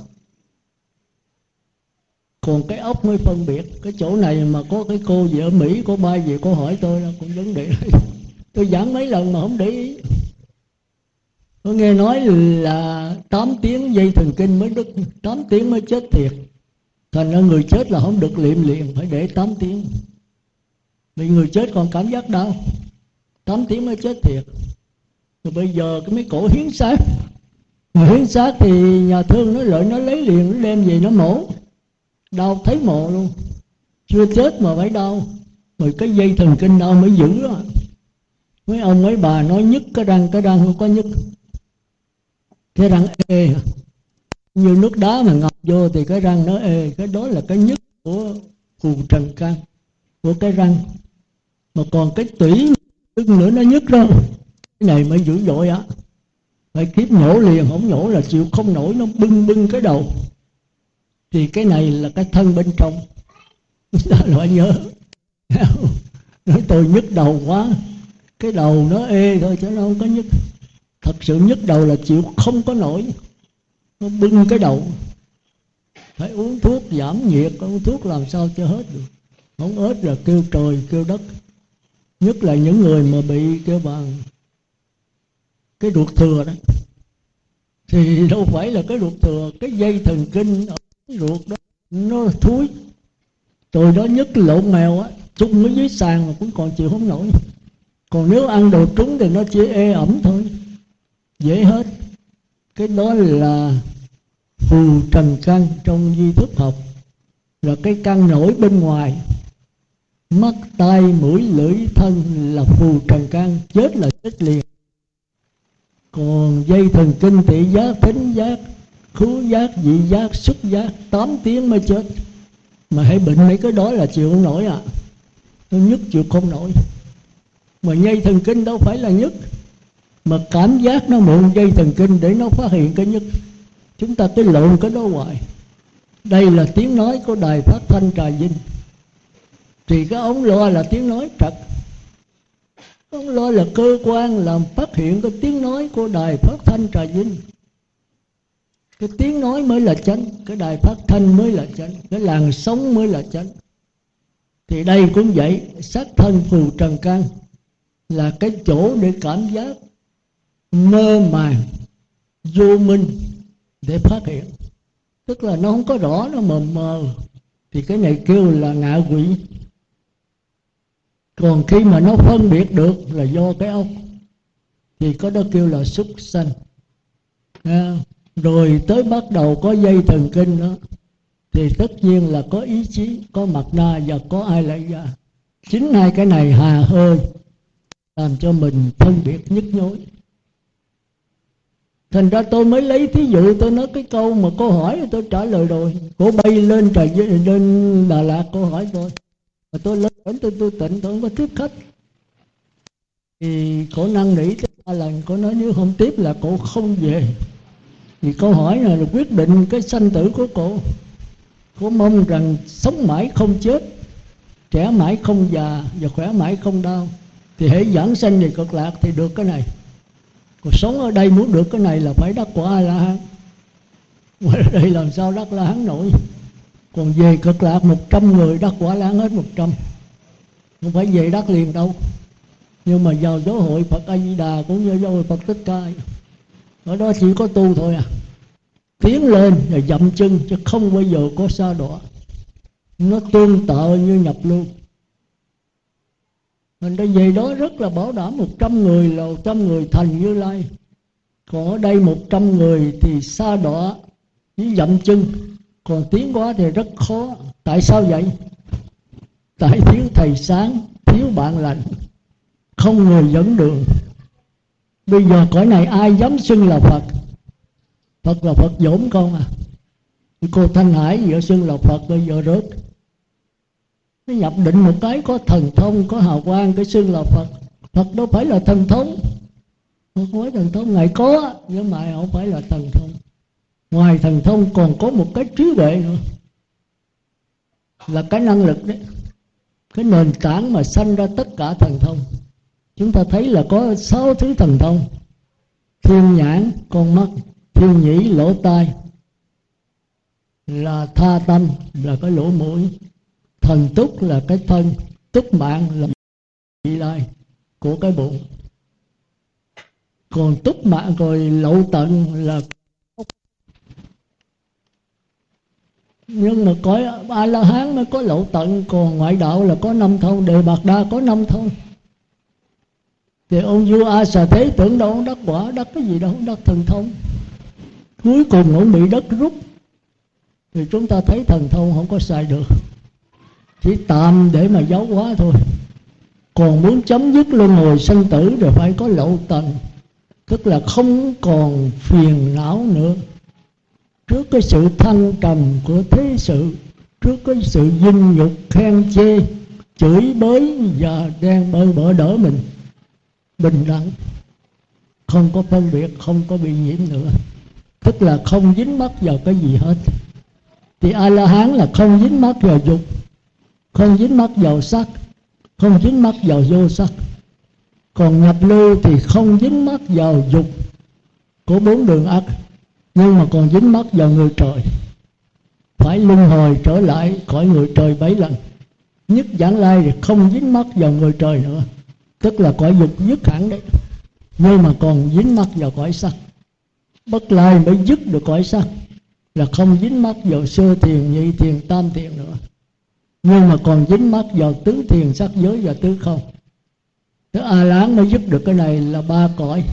Còn cái ốc mới phân biệt. Cái chỗ này mà có cái cô gì ở Mỹ Có ba gì cô hỏi tôi là cũng vấn đề. [laughs] Tôi giảng mấy lần mà không để ý. Tôi nghe nói là 8 tiếng dây thần kinh mới đứt 8 tiếng mới chết thiệt. Thành ra người chết là không được liệm liền Phải để 8 tiếng. Vì người chết còn cảm giác đau. 8 tiếng mới chết thiệt. Rồi bây giờ cái mấy cổ hiến xác. Mà hiến xác thì nhà thương nó lợi nó lấy liền, nó đem về nó mổ. Đau thấy mồ luôn. Chưa chết mà phải đau. Rồi cái dây thần kinh đau mới giữ đó mấy ông mấy bà nói nhức cái răng cái răng không có nhức cái răng ê như nước đá mà ngập vô thì cái răng nó ê. Cái đó là cái nhức của phù trần căn của cái răng. Mà còn cái tủy tức nữa, nó nhức đâu này mới dữ dội á. Phải kiếp nhổ liền, không nhổ là chịu không nổi, nó bưng bưng cái đầu. Thì cái này là cái thân bên trong. Ta [laughs] loại nhớ. [laughs] Nói tôi nhức đầu quá. Cái đầu nó ê thôi chứ nó không có nhức. Thật sự nhức đầu là chịu không có nổi. Nó bưng cái đầu. Phải uống thuốc giảm nhiệt, uống thuốc làm sao cho hết được. Không hết là kêu trời, kêu đất. Nhất là những người mà bị kêu bằng cái ruột thừa đó. Thì đâu phải là cái ruột thừa, cái dây thần kinh ở ruột đó, nó thúi. Rồi đó nhất lộn mèo á, chung ở dưới sàn mà cũng còn chịu không nổi. Còn nếu ăn đồ trúng thì nó chỉ ê ẩm thôi, dễ hết. Cái đó là phù trần căn trong di thức học, là cái căn nổi bên ngoài. Mắt, tai, mũi, lưỡi, thân là phù trần căn, chết là chết liền còn dây thần kinh thị giác, thính giác, khứu giác vị giác xúc giác 8 tiếng mới chết. Mà hãy bệnh mấy cái đó là chịu không nổi à. Nó nhức chịu không nổi. Mà dây thần kinh đâu phải là nhức mà cảm giác nó mượn dây thần kinh để nó phát hiện cái nhức chúng ta cứ lộn cái đó hoài. Đây là tiếng nói của đài phát thanh trà vinh. Thì cái ống loa là tiếng nói trật Ông lo là cơ quan làm phát hiện cái tiếng nói của đài phát thanh trà vinh. Cái tiếng nói mới là chánh, cái đài phát thanh mới là chánh, cái làn sống mới là chánh. Thì đây cũng vậy, xác thân phù trần căn là cái chỗ để cảm giác mơ màng, vô minh để phát hiện. Tức là nó không có rõ, nó mờ mờ. Thì cái này kêu là ngạ quỷ còn khi mà nó phân biệt được là do cái ốc thì có đó kêu là súc sanh. À, rồi tới bắt đầu có dây thần kinh đó thì tất nhiên là có ý chí có mặt na và có ai lại ra chính hai cái này hà hơi làm cho mình phân biệt nhức nhối. Thành ra tôi mới lấy thí dụ tôi nói cái câu mà cô hỏi tôi trả lời rồi. Cô bay lên trời lên đà lạt cô hỏi tôi mà tôi lớn đến tôi tôi tịnh tôi không có tiếp khách. Thì cổ năng nỉ ba lần, cổ nói nếu không tiếp là cổ không về. Thì câu hỏi này là quyết định cái sanh tử của cổ. Cổ mong rằng sống mãi không chết, trẻ mãi không già và khỏe mãi không đau. Thì hãy giảng sanh về cực lạc thì được cái này. Cuộc sống ở đây muốn được cái này là phải đắc quả a la hán. Ngoài đây làm sao đắc la hán nổi? Còn về cực lạc, một trăm người đắc quả lan hết một trăm. Không phải về đắc liền đâu. Nhưng mà vào giáo hội phật a di đà cũng như giáo hội phật tích ca. Ở đó chỉ có tu thôi à. Tiến lên và dậm chân, chứ không bao giờ có xa đỏ nó tương tự như nhập lưu. Mình đã về đó rất là bảo đảm một trăm người là một trăm người thành như lai. Còn ở đây một trăm người thì xa đỏ với dậm chân còn tiến quá thì rất khó. Tại sao vậy? Tại thiếu thầy sáng, thiếu bạn lành, không người dẫn đường. Bây giờ cõi này ai dám xưng là phật? Phật là phật dỗm con à. Cô thanh hải giờ xưng là phật bây giờ rớt nó nhập định một cái có thần thông, có hào quang, cái xưng là phật. Phật đâu phải là thần thông. Không phải thần thông, ngài có, nhưng mà không phải là thần thông ngoài thần thông còn có một cái trí huệ nữa, là cái năng lực đấy. Cái nền tảng mà sanh ra tất cả thần thông. Chúng ta thấy là có sáu thứ thần thông. Thiên nhãn, con mắt, thiên nhĩ, lỗ tai. Là tha tâm, là cái lỗ mũi. Thần túc là cái thân, túc mạng là vị lai của cái bụng. Còn túc mạng, rồi lậu tận là nhưng mà có a la hán mới có lậu tận, còn ngoại đạo là có năm thông đề bạc đa có năm thông thì ông vua a xà thế tưởng đâu ông đắc quả, đắc cái gì đâu đắc thần thông. Cuối cùng ông bị đất rút. Thì chúng ta thấy thần thông không có sai được. Chỉ tạm để mà giấu quá thôi. Còn muốn chấm dứt luân hồi sanh tử rồi phải có lậu tận. Tức là không còn phiền não nữa trước cái sự thăng trầm của thế sự, trước cái sự dinh nhục khen chê, chửi bới và đang bơ bỡ đỡ mình, bình đẳng. Không có phân biệt, không có bị nhiễm nữa. Tức là không dính mắc vào cái gì hết. Thì a la hán là không dính mắc vào dục, không dính mắc vào sắc, không dính mắc vào vô sắc. Còn nhập lưu thì không dính mắc vào dục của bốn đường ác nhưng mà còn dính mắc vào người trời. Phải luân hồi trở lại khỏi người trời bảy lần. Nhất giảng lai thì không dính mắc vào người trời nữa. Tức là cõi dục dứt hẳn đấy. Nhưng mà còn dính mắc vào cõi sắc bất lai mới dứt được cõi sắc là không dính mắc vào sơ thiền, nhị thiền, tam thiền nữa. Nhưng mà còn dính mắc vào tứ thiền sắc giới và tứ không. Thế A Lán mới dứt được cái này là ba cõi.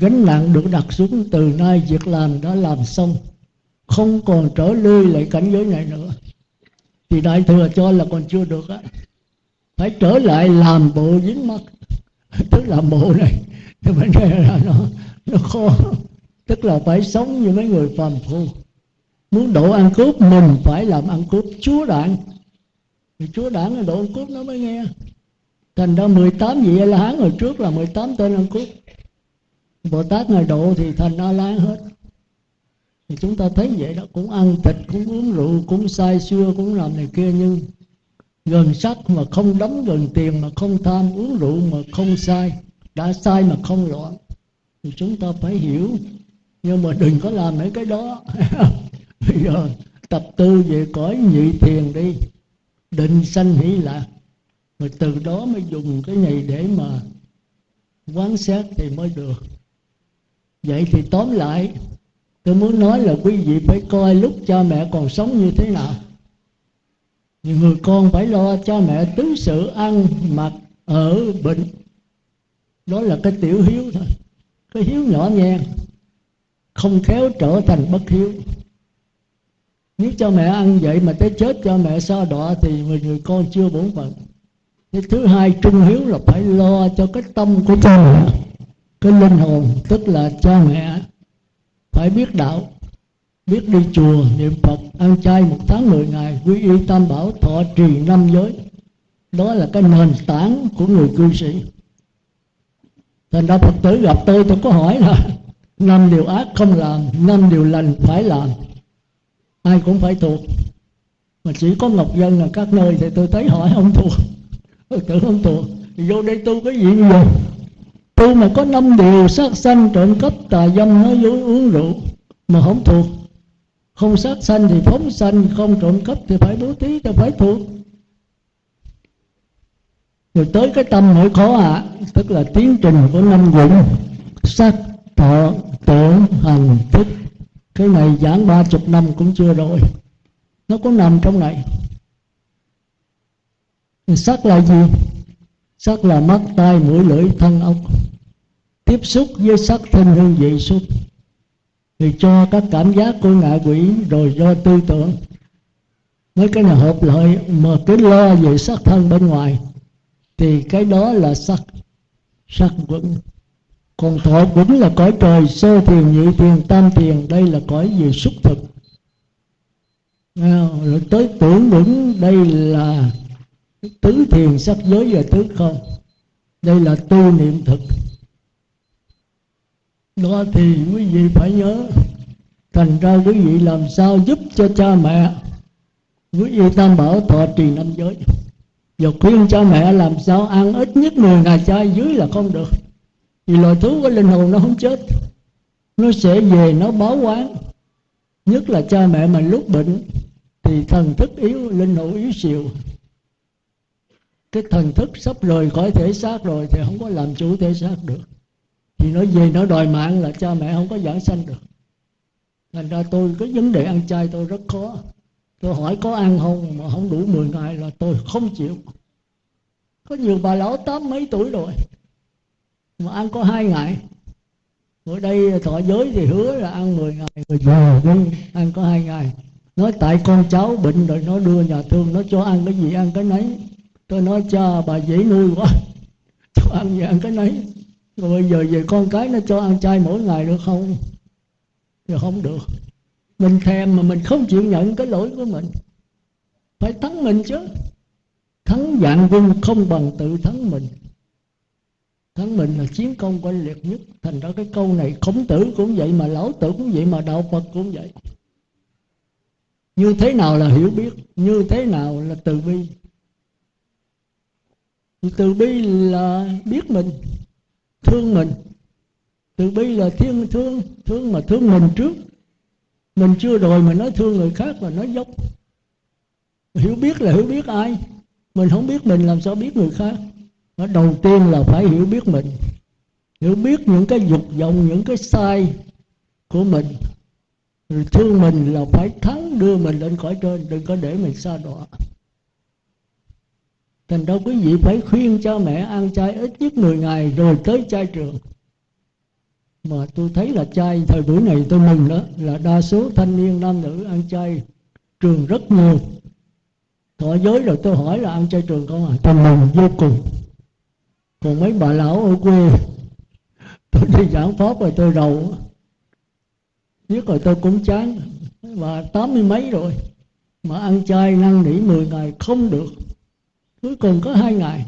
Gánh nặng được đặt xuống từ nay việc làm đã làm xong Không còn trở lui lại cảnh giới này nữa. Thì Đại Thừa cho là còn chưa được á. Phải trở lại làm bộ dính mắt [laughs] Tức là bộ này Thì vấn đề là nó, nó khó. Tức là phải sống như mấy người phàm phu. Muốn độ ăn cướp mình phải làm ăn cướp chúa đảng. Thì chúa đảng là độ ăn cướp nó mới nghe. Thành ra 18 vị a la hán hồi trước là 18 tên ăn cướp bồ tát ngài độ thì thành a la hết. Thì chúng ta thấy vậy đó, cũng ăn thịt, cũng uống rượu, cũng say xưa cũng làm này kia, nhưng gần sắc mà không đóng, gần tiền mà không tham, uống rượu mà không sai đã sai mà không loạn thì chúng ta phải hiểu, nhưng mà đừng có làm mấy cái đó. [laughs] Bây giờ tập tư về cõi nhị thiền đi, định sanh hỷ lạc. Rồi từ đó mới dùng cái này để mà quán xét thì mới được vậy thì tóm lại tôi muốn nói là quý vị phải coi lúc cha mẹ còn sống như thế nào. Những người con phải lo cha mẹ tứ sự ăn mặc ở bệnh. Đó là cái tiểu hiếu thôi. Cái hiếu nhỏ nhen không khéo trở thành bất hiếu. Nếu cho mẹ ăn vậy mà tới chết cho mẹ so đọa thì người, người con chưa bổn phận. Cái thứ hai trung hiếu là phải lo cho cái tâm của cha mẹ cái linh hồn, tức là cha mẹ, phải biết đạo, biết đi chùa, niệm phật, ăn chay một tháng mười ngày, quy y tam bảo, thọ trì năm giới. Đó là cái nền tảng của người cư sĩ. Thành ra phật tử gặp tôi tôi có hỏi là [laughs] năm điều ác không làm, năm điều lành phải làm. Ai cũng phải thuộc. Mà chỉ có ngọc dân là các nơi thì tôi thấy hỏi không thuộc. Tưởng không thuộc. Vô đây tu cái gì nhiều? Tu mà có năm điều sát sanh trộm cắp tà dâm nói dối uống rượu mà không thuộc. Không sát sanh thì phóng sanh không trộm cắp thì phải bố thí thì phải thuộc. Rồi tới cái tâm nỗi khó ạ à, tức là tiến trình của năm dụng sắc thọ tưởng hành thức. Cái này giảng ba chục năm cũng chưa rồi. Nó có nằm trong này. Sắc là gì? Sắc là mắt, tai, mũi, lưỡi, thân, ốc. Tiếp xúc với sắc thân hương vị xúc. Thì cho các cảm giác của ngạ quỷ rồi do tư tưởng. Mấy cái này hợp lợi mà cứ lo về sắc thân bên ngoài, thì cái đó là sắc. Sắc vững. Còn thọ vững là cõi trời, sơ thiền, nhị thiền, tam thiền, đây là cõi về xúc thực. Rồi tới tưởng vững, đây là tứ thiền sắc giới và tứ không đây là tu niệm thực. Đó thì quý vị phải nhớ, thành ra quý vị làm sao giúp cho cha mẹ? Quý vị tam bảo thọ trì năm giới. Và khuyên cha mẹ làm sao ăn ít nhất 10 ngày chay dưới là không được. Vì loài thú có linh hồn nó không chết. Nó sẽ về, nó báo quán. Nhất là cha mẹ mình lúc bệnh thì thần thức yếu, linh hồn yếu xìu cái thần thức sắp rời khỏi thể xác rồi thì không có làm chủ thể xác được. Thì nó về nó đòi mạng là cha mẹ không có giảng sanh được. Thành ra tôi, cái vấn đề ăn chay tôi rất khó. Tôi hỏi có ăn không mà không đủ 10 ngày là tôi không chịu. Có nhiều bà lão tám mấy tuổi rồi mà ăn có hai ngày. Ở đây thọ giới thì hứa là ăn 10 ngày rồi giờ đi ăn có hai ngày. Nói tại con cháu bệnh rồi nó đưa nhà thương, nó cho ăn cái gì, ăn cái nấy tôi nói, cha, bà dễ nuôi quá. [laughs] Cho ăn gì ăn cái nấy. Rồi bây giờ về con cái nó cho ăn chay mỗi ngày được không? Thì không được. Mình thèm mà mình không chịu nhận cái lỗi của mình. Phải thắng mình chứ. Thắng dạng quân không bằng tự thắng mình. Thắng mình là chiến công oanh liệt nhất. Thành ra cái câu này khổng tử cũng vậy mà lão tử cũng vậy mà đạo phật cũng vậy. Như thế nào là hiểu biết, như thế nào là từ bi? Từ bi là biết mình, thương mình. Từ bi là thiên thương thương mà thương mình trước. Mình chưa rồi mà nói thương người khác mà nói dốc. Hiểu biết là hiểu biết ai. Mình không biết mình làm sao biết người khác. Nó đầu tiên là phải hiểu biết mình. Hiểu biết những cái dục vọng, những cái sai của mình. Rồi thương mình là phải thắng đưa mình lên cõi trên, đừng có để mình xa đọa thành ra quý vị phải khuyên cho mẹ ăn chay ít nhất 10 ngày rồi tới chay trường. Mà tôi thấy là chay thời buổi này tôi mừng đó là đa số thanh niên nam nữ ăn chay trường rất nhiều. Thọ giới rồi tôi hỏi là ăn chay trường không à? Tôi mừng vô cùng. Còn mấy bà lão ở quê, tôi đi giảng pháp rồi tôi rầu biết rồi tôi cũng chán. Và tám mươi mấy rồi, mà ăn chay năn nỉ 10 ngày không được cuối cùng có hai ngày.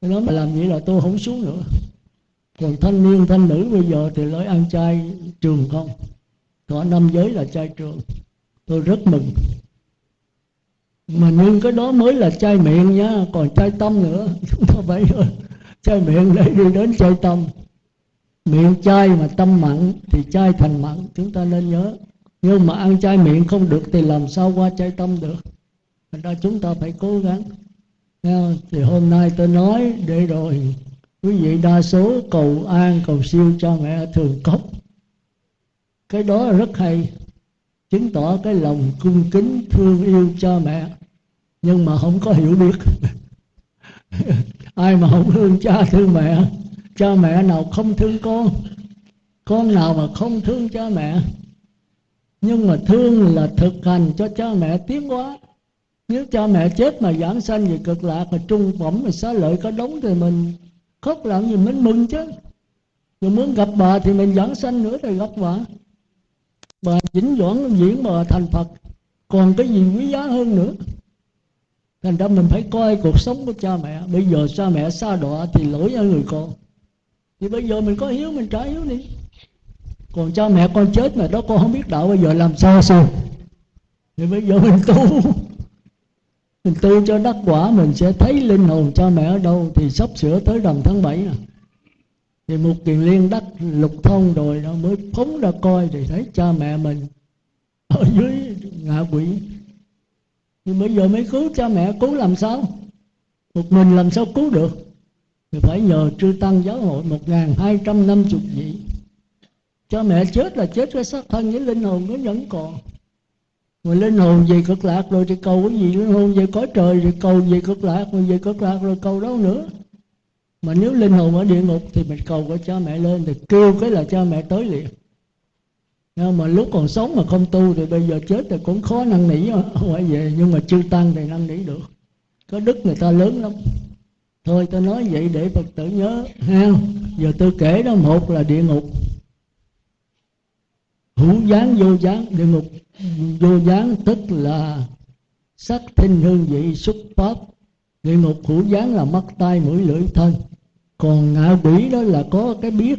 Tôi nói mà làm vậy là tôi không xuống nữa. Còn thanh niên, thanh nữ bây giờ thì lấy ăn chay trường không? Có năm giới là chay trường. Tôi rất mừng. Mà nhưng cái đó mới là chay miệng nhá còn chay tâm nữa. [laughs] Chúng ta phải ờ, chay miệng để đi đến chay tâm. Miệng chay mà tâm mặn thì chay thành mặn, chúng ta nên nhớ. Nhưng mà ăn chay miệng không được thì làm sao qua chay tâm được? Thành ra chúng ta phải cố gắng. Thì hôm nay tôi nói để rồi quý vị đa số, cầu an, cầu siêu cho mẹ thường cốc. Cái đó rất hay, chứng tỏ cái lòng cung kính, thương yêu cho mẹ. Nhưng mà không có hiểu biết. [laughs] Ai mà không thương cha, thương mẹ? Cha mẹ nào không thương con? Con nào mà không thương cha mẹ? Nhưng mà thương là thực hành cho cha mẹ tiến hóa nếu cha mẹ chết mà giảng sanh về cực lạc mà trung phẩm, mà xá lợi có đống thì mình khóc làm gì mình mừng chứ. Mình muốn gặp bà thì mình giảng sanh nữa thì gặp bà. Bà chỉnh doãn diễn bà thành phật. Còn cái gì quý giá hơn nữa? Thành ra mình phải coi cuộc sống của cha mẹ. Bây giờ cha mẹ xa đọa thì lỗi ở người con. Thì bây giờ mình có hiếu, mình trả hiếu đi. Còn cha mẹ con chết mà đó con không biết đạo, bây giờ làm sao sao? Thì bây giờ mình tu mình tu cho đắc quả, mình sẽ thấy linh hồn cha mẹ ở đâu thì sắp sửa tới rằm tháng 7 à. thì một kiền liên đắc lục thông rồi nó mới phóng ra coi thì thấy cha mẹ mình ở dưới ngạ quỷ. Nhưng bây giờ mới cứu cha mẹ, cứu làm sao? Một mình làm sao cứu được? Thì phải nhờ trư tăng giáo hội một ngàn hai trăm năm chục vị. Cha mẹ chết là chết cái xác thân với linh hồn nó vẫn còn mà linh hồn về cực lạc rồi thì cầu cái gì? Linh hồn về cõi trời thì cầu về cực lạc rồi, về cực lạc rồi cầu đâu nữa? Mà nếu linh hồn ở địa ngục thì mình cầu của cha mẹ lên thì kêu cái là cha mẹ tới liền. Nhưng mà lúc còn sống mà không tu thì bây giờ chết thì cũng khó năn nỉ ngoại về nhưng mà chưa tăng thì năn nỉ được. Có đức người ta lớn lắm. Thôi, tôi nói vậy để phật tử nhớ, ha? Giờ tôi kể đó, một là địa ngục. Hữu gián vô gián địa ngục vô gián tức là sắc thinh hương vị xúc pháp. Địa ngục hữu gián là mắt tay mũi, lưỡi, thân. Còn ngạ quỷ đó là có cái biết,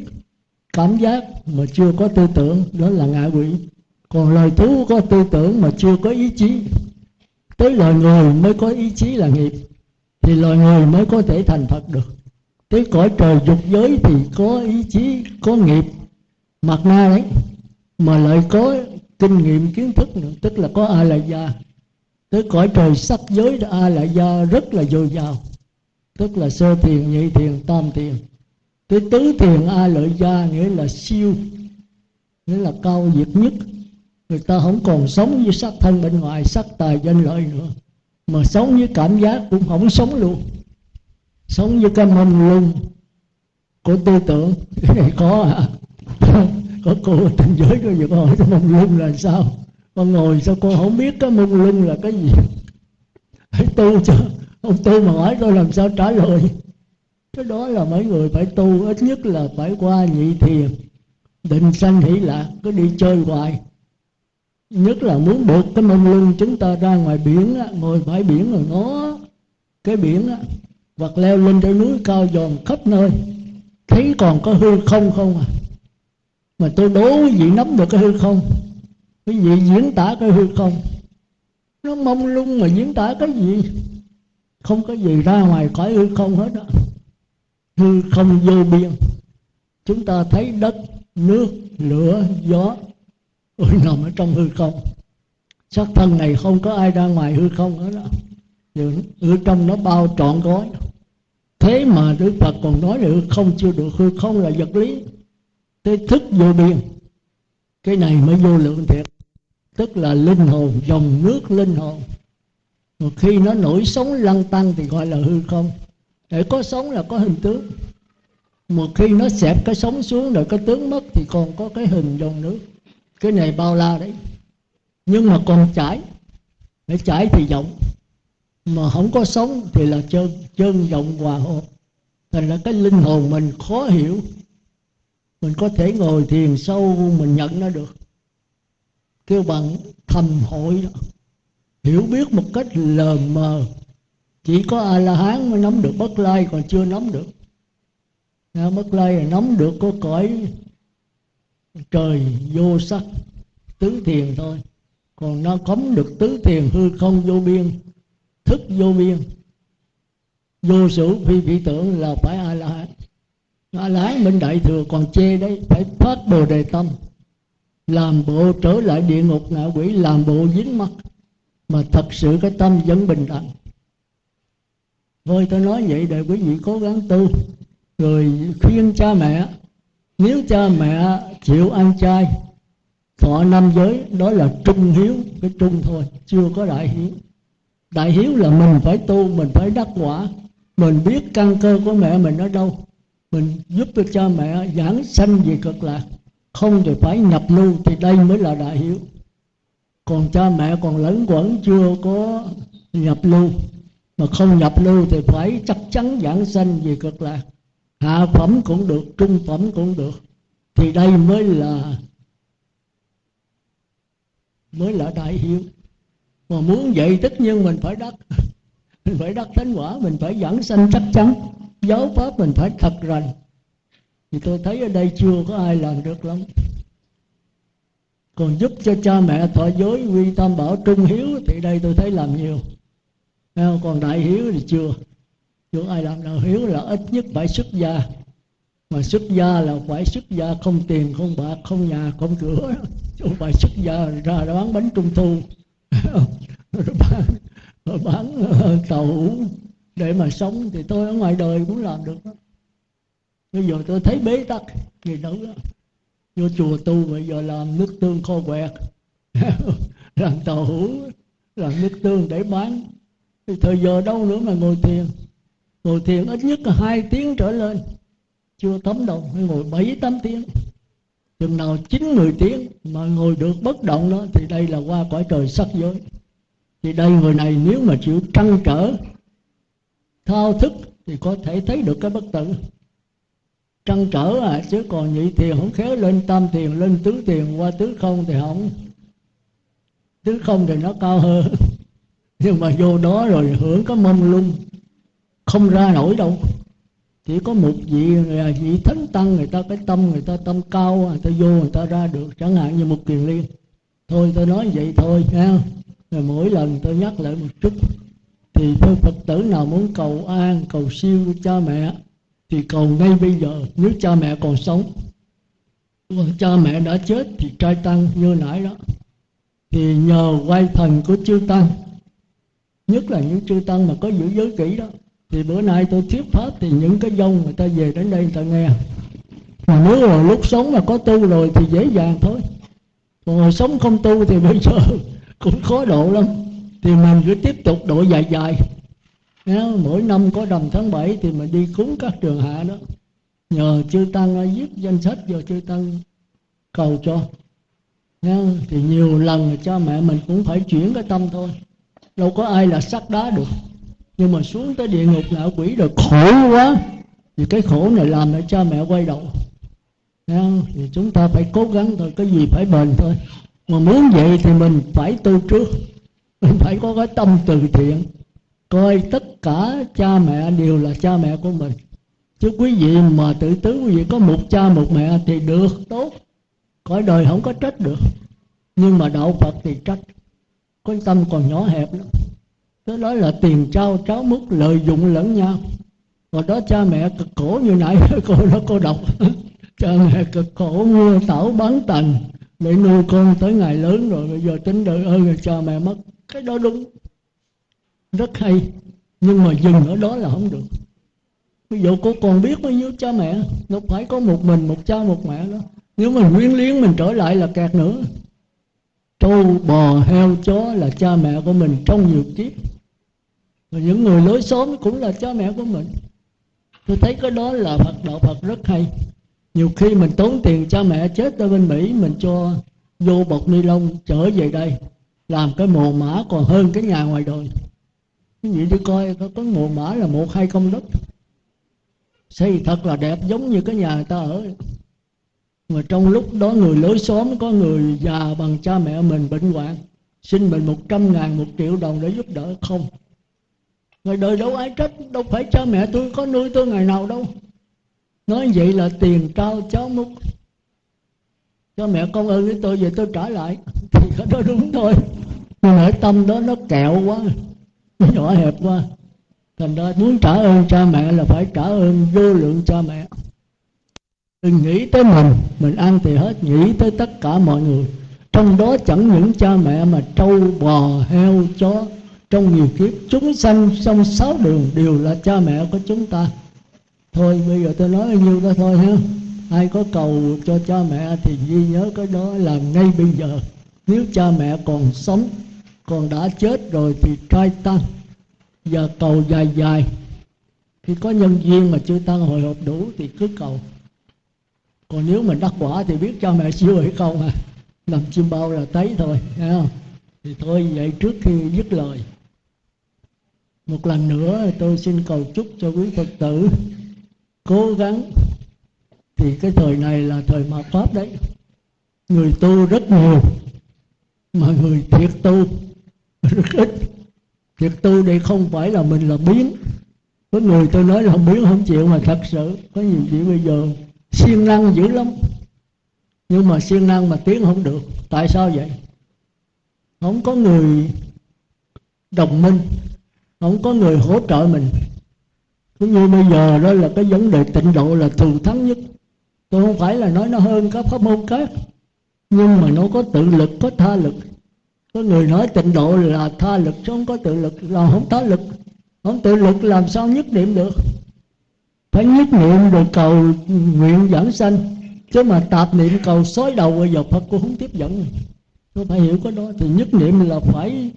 cảm giác mà chưa có tư tưởng, đó là ngạ quỷ. Còn loài thú có tư tưởng mà chưa có ý chí. Tới loài người mới có ý chí là nghiệp, thì loài người mới có thể thành phật được. Tới cõi trời dục giới thì có ý chí, có nghiệp. Mặt na đấy, mà lại có kinh nghiệm kiến thức nữa. Tức là có a la gia tới cõi trời sắc giới a la gia rất là dồi dào. Tức là sơ thiền, nhị thiền, tam thiền. Tới tứ thiền a lợi gia nghĩa là siêu, nghĩa là cao diệt nhất. Người ta không còn sống với sắc thân bên ngoài, sắc tài danh lợi nữa. Mà sống với cảm giác cũng không sống luôn. Sống với cái mông lung của tư tưởng. [laughs] Có à? Có cô tình giới có việc hỏi cái mông lung là sao? Con ngồi sao con không biết cái mông lung là cái gì? Hãy tu cho ông tu mà hỏi tôi làm sao trả lời. Cái đó là mấy người phải tu ít nhất là phải qua nhị thiền định sanh hỷ lạc cứ đi chơi hoài. Nhất là muốn buộc cái mông lung chúng ta ra ngoài biển á, ngồi bãi biển rồi nó cái biển á, hoặc leo lên trên núi cao giòn khắp nơi. Thấy còn có hư không không à? Mà tôi đố quý vị nắm được cái hư không? Quý vị diễn tả cái hư không? Nó mông lung mà diễn tả cái gì? Không có gì ra ngoài khỏi hư không hết đó hư không vô biên. Chúng ta thấy đất, nước, lửa, gió, ôi, nằm ở trong hư không. Xác thân này không có ai ra ngoài hư không hết đó hư trong nó bao trọn gói. Thế mà đức phật còn nói là hư không chưa được, hư không là vật lý tới thức vô biên. Cái này mới vô lượng thiệt. Tức là linh hồn, dòng nước linh hồn. Mà khi nó nổi sống lăn tăng thì gọi là hư không. Để có sống là có hình tướng. Một khi nó xẹp cái sống xuống rồi cái tướng mất thì còn có cái hình dòng nước. Cái này bao la đấy. Nhưng mà còn chảy. Để chảy thì rộng. Mà không có sống thì là chân chân rộng hòa hợp. Thành là cái linh hồn mình khó hiểu mình có thể ngồi thiền sâu mình nhận nó được. Kêu bằng thầm hội đó. Hiểu biết một cách lờ mờ. Chỉ có a la hán mới nắm được bất lai còn chưa nắm được. Nha, bất lai là nắm được có cõi trời vô sắc tứ thiền thôi. Còn nó cấm được tứ thiền hư không vô biên thức vô biên. Vô sự phi vị tưởng là phải a la hán ngã lái minh đại thừa còn chê đấy, phải phát bồ đề tâm. Làm bộ trở lại địa ngục, ngạ quỷ làm bộ dính mắt. Mà thật sự cái tâm vẫn bình đẳng. Thôi tôi nói vậy để quý vị cố gắng tu. Rồi khuyên cha mẹ, nếu cha mẹ chịu ăn chay, thọ năm giới, đó là trung hiếu, cái trung thôi, chưa có đại hiếu. Đại hiếu là mình phải tu, mình phải đắc quả. Mình biết căn cơ của mẹ mình ở đâu mình giúp được cha mẹ giảng sanh về cực lạc không thì phải nhập lưu thì đây mới là đại hiếu còn cha mẹ, còn lẫn quẩn chưa có nhập lưu. Mà không nhập lưu thì phải chắc chắn giảng sanh về cực lạc hạ phẩm cũng được, trung phẩm cũng được. Thì đây mới là mới là đại hiếu mà muốn vậy tất nhiên mình phải đắc, [laughs] mình phải đắc thánh quả, mình phải giảng sanh chắc chắn giáo pháp mình phải thật rành. Thì tôi thấy ở đây chưa có ai làm được lắm. Còn giúp cho cha mẹ thọ giới quy tam bảo trung hiếu thì đây tôi thấy làm nhiều. Còn đại hiếu thì chưa. Chưa ai làm nào hiếu là ít nhất phải xuất gia. Mà xuất gia là phải xuất gia không tiền không bạc không nhà không cửa. [laughs] Không phải xuất gia ra bán bánh trung thu. [laughs] Bán, bán tàu để mà sống thì tôi ở ngoài đời cũng làm được đó. bây giờ tôi thấy bế tắc gì nữa vô chùa tu bây giờ làm nước tương kho quẹt. [laughs] Làm tàu hũ, làm nước tương để bán. Thì thời giờ đâu nữa mà ngồi thiền. Ngồi thiền ít nhất là hai tiếng trở lên. Chưa thấm động hay ngồi bảy, tám tiếng. Chừng nào chín, mười tiếng mà ngồi được bất động đó, thì đây là qua cõi trời sắc giới. Thì đây người này nếu mà chịu trăn trở thao thức thì có thể thấy được cái bất tử. Trăn trở à chứ còn nhị thiền không khéo, lên tam thiền, lên tứ thiền, qua tứ không thì không. Tứ không thì nó cao hơn. [laughs] Nhưng mà vô đó rồi hưởng cái mông lung, không ra nổi đâu. Chỉ có một vị à, vị thánh tăng người ta, cái tâm người ta, tâm cao người ta vô người ta ra được. Chẳng hạn như một kiền liên. Thôi tôi nói vậy thôi, ha. Rồi mỗi lần tôi nhắc lại một chút thì tôi phật tử nào muốn cầu an, cầu siêu cha mẹ, thì cầu ngay bây giờ. Nếu cha mẹ còn sống, còn cha mẹ đã chết thì trai tăng như nãy đó. Thì nhờ quay thần của chư tăng, nhất là những chư tăng mà có giữ giới kỹ đó, thì bữa nay tôi thuyết pháp thì những cái dông người ta về đến đây người ta nghe. Mà nếu mà lúc sống mà có tu rồi thì dễ dàng thôi. Còn hồi sống không tu thì bây giờ [laughs] cũng khó độ lắm thì mình cứ tiếp tục độ dài dài. Mỗi năm có rằm tháng 7 thì mình đi cúng các trường hạ đó. Nhờ chư tăng viết danh sách cho chư tăng cầu cho. Thì nhiều lần cha mẹ mình cũng phải chuyển cái tâm thôi. Đâu có ai là sắt đá được. Nhưng mà xuống tới địa ngục ngạ quỷ rồi, khổ quá. Thì cái khổ này làm để cha mẹ quay đầu. Thì chúng ta phải cố gắng thôi, cái gì phải bền thôi. Mà muốn vậy thì mình phải tu trước mình phải có cái tâm từ thiện. Coi tất cả cha mẹ đều là cha mẹ của mình. Chứ quý vị mà tự tứ quý vị có một cha một mẹ thì được, tốt. Cõi đời không có trách được. Nhưng mà đạo phật thì trách. Có tâm còn nhỏ hẹp lắm. Đó nói là tiền trao tráo mức lợi dụng lẫn nhau. Còn đó cha mẹ cực khổ như nãy, [laughs] cô đó cô đọc. [laughs] Cha mẹ cực khổ mua tảo bán tành. Để nuôi con tới ngày lớn rồi, bây giờ tính đợi ơi, cha mẹ mất cái đó đúng. Rất hay. Nhưng mà dừng ở đó là không được. Ví dụ cô còn biết bao nhiêu cha mẹ nó phải có một mình một cha một mẹ đó nếu mình quyến liếng mình trở lại là kẹt nữa. Trâu, bò, heo, chó là cha mẹ của mình trong nhiều kiếp. Và những người lối xóm cũng là cha mẹ của mình. Tôi thấy cái đó là phật, đạo phật rất hay. Nhiều khi mình tốn tiền cha mẹ chết ở bên mỹ, mình cho vô bọc ni lông trở về đây làm cái mồ mã còn hơn cái nhà ngoài đời. Cái gì đi coi có, cái mồ mã là một hai công đất. Xây thật là đẹp giống như cái nhà người ta ở. Mà trong lúc đó người lối xóm có người già bằng cha mẹ mình bệnh hoạn xin mình một trăm ngàn một triệu đồng để giúp đỡ không? Người đời đâu ai trách đâu phải cha mẹ tôi có nuôi tôi ngày nào đâu. Nói vậy là tiền trao cháu múc cho mẹ con ơn với tôi về tôi trả lại. [laughs] Thì có đó đúng thôi. Nhưng mà tâm đó nó kẹo quá. Nó nhỏ hẹp quá. Thành ra muốn trả ơn cha mẹ là phải trả ơn vô lượng cha mẹ. Đừng nghĩ tới mình mình ăn thì hết, nghĩ tới tất cả mọi người. Trong đó chẳng những cha mẹ mà trâu, bò, heo, chó. Trong nhiều kiếp chúng sanh trong sáu đường đều là cha mẹ của chúng ta. Thôi, bây giờ tôi nói bao nhiêu đó thôi ha ai có cầu cho cha mẹ thì ghi nhớ cái đó là ngay bây giờ. Nếu cha mẹ còn sống, còn đã chết rồi thì trai tăng giờ cầu dài dài. Khi có nhân duyên mà chưa tăng hồi hộp đủ thì cứ cầu. Còn nếu mình đắc quả thì biết cha mẹ siêu hay không à làm chim bao là thấy thôi, thấy không? Thì thôi, vậy trước khi dứt lời, một lần nữa tôi xin cầu chúc cho quý phật tử cố gắng thì cái thời này là thời mạt pháp đấy, người tu rất nhiều, mà người thiệt tu rất ít. Thiệt tu đây không phải là mình là biến. Có người tôi nói là biến không chịu mà thật sự. Có nhiều chuyện bây giờ siêng năng dữ lắm. Nhưng mà siêng năng mà tiến không được. Tại sao vậy? Không có người đồng minh. Không có người hỗ trợ mình. Cũng như bây giờ đó là cái vấn đề tịnh độ là thường thắng nhất tôi không phải là nói nó hơn các pháp môn khác, nhưng mà nó có tự lực, có tha lực. Có người nói tịnh độ là tha lực, chứ không có tự lực là không tha lực. Không tự lực làm sao nhất niệm được? Phải nhất niệm được cầu nguyện giảng sanh, chứ mà tạp niệm cầu xói đầu bây giờ phật cũng không tiếp dẫn. Tôi phải hiểu cái đó, thì nhất niệm là phải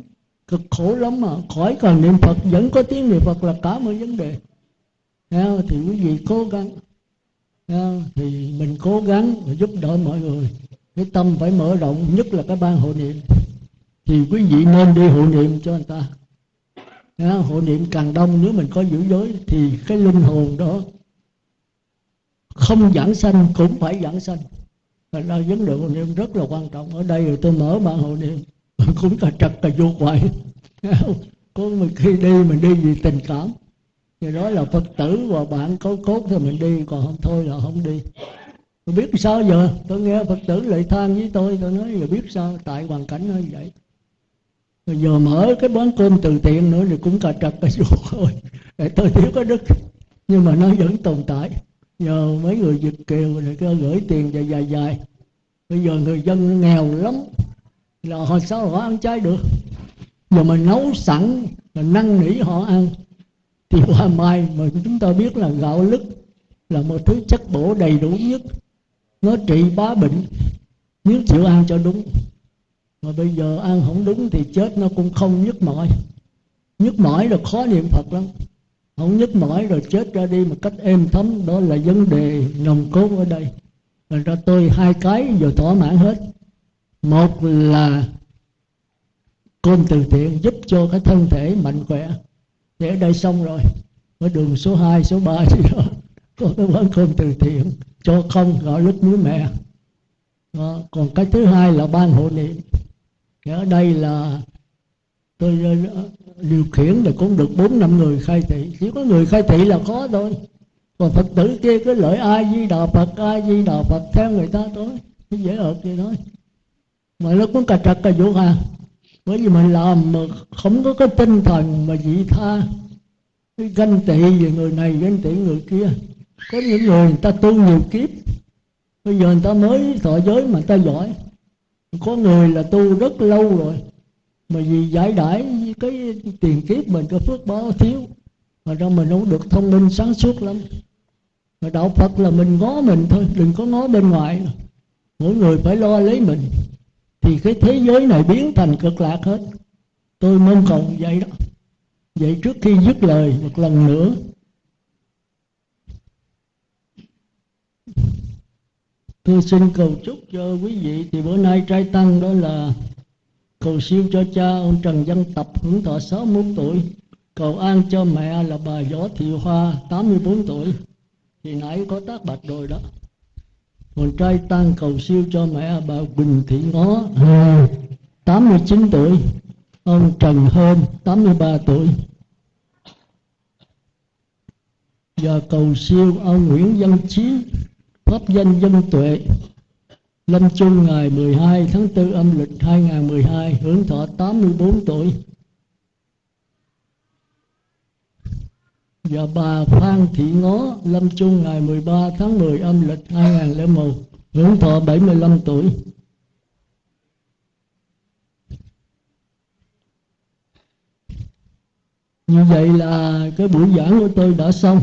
cực khổ lắm mà. Khỏi cần niệm phật, vẫn có tiếng niệm phật là cả một vấn đề. Thì quý vị cố gắng thì mình cố gắng giúp đỡ mọi người. Cái tâm phải mở rộng, nhất là cái ban hộ niệm. Thì quý vị nên đi hộ niệm cho người ta. Hộ niệm càng đông, nếu mình có giữ giới, thì cái linh hồn đó không giảng sanh, cũng phải giảng sanh. Là vấn đề hộ niệm rất là quan trọng. Ở đây rồi tôi mở ban hộ niệm, [laughs] cũng cả trật cả vô quậy [laughs] có một khi đi mình đi vì tình cảm thì đó là phật tử và bạn có cốt thì mình đi, còn không thôi là không đi. Tôi biết sao giờ? Tôi nghe phật tử lại than với tôi tôi nói giờ biết sao? Tại hoàn cảnh nó như vậy. Rồi giờ mở cái bán cơm từ thiện nữa thì cũng cà trật cà ruột [laughs] thôi. Để tôi thiếu cái đức. Nhưng mà nó vẫn tồn tại. Nhờ mấy người việt kiều này cứ gửi tiền dài dài dài. Bây giờ người dân nghèo lắm. Là họ sao họ ăn chay được? Giờ mình nấu sẵn là năn nỉ họ ăn thì hoa mai mà chúng ta biết là gạo lứt là một thứ chất bổ đầy đủ nhất. Nó trị bá bệnh, nếu chịu ăn cho đúng. Mà bây giờ ăn không đúng thì chết nó cũng không nhức mỏi. Nhức mỏi là khó niệm phật lắm. Không nhức mỏi rồi chết ra đi một cách êm thấm, đó là vấn đề nồng cốt ở đây. Rồi ra tôi hai cái giờ thỏa mãn hết. Một là cơm từ thiện giúp cho cái thân thể mạnh khỏe để đây xong rồi ở đường số 2, số 3 gì đó có cái quán cơm từ thiện cho không gọi lúc muối mẹ. Đó. còn cái thứ hai là ban hộ niệm. Ở đây là tôi ờ, điều khiển là cũng được bốn năm người khai thị. Chỉ có người khai thị là có thôi. Còn phật tử kia cứ lợi ai di đà phật ai di đà phật theo người ta thôi. Dễ ợt vậy thôi. Mà nó cũng cà trật cà vũ à bởi vì mình làm mà không có cái tinh thần mà dị tha. Cái ganh tị về người này, ganh tị người kia. Có những người người ta tu nhiều kiếp. Bây giờ người ta mới thọ giới mà người ta giỏi. Có người là tu rất lâu rồi. Mà vì giải đãi cái tiền kiếp mình có phước báo thiếu. Mà ra mình không được thông minh sáng suốt lắm. Mà đạo phật là mình ngó mình thôi, đừng có ngó bên ngoài. Mỗi người phải lo lấy mình thì cái thế giới này biến thành cực lạc hết. Tôi mong cầu vậy đó. Vậy trước khi dứt lời, một lần nữa. Tôi xin cầu chúc cho quý vị. Thì bữa nay trai tăng đó là cầu siêu cho cha ông Trần Văn Tập, hưởng thọ 61 tuổi. Cầu an cho mẹ là bà Võ Thị Hoa 84 tuổi. Thì nãy có tác bạch rồi đó còn trai tăng cầu siêu cho mẹ bà Quỳnh Thị Ngó. 89 tuổi. Ông Trần Hơn 83 tuổi. Và cầu siêu ông Nguyễn Văn Chí pháp danh dân tuệ. Lâm chung ngày 12 tháng 4 âm lịch 2012 hưởng thọ 84 tuổi và bà Phan Thị Ngó, lâm chung ngày 13 tháng 10 âm lịch 2001 hưởng thọ 75 tuổi. Như vậy là cái buổi giảng của tôi đã xong.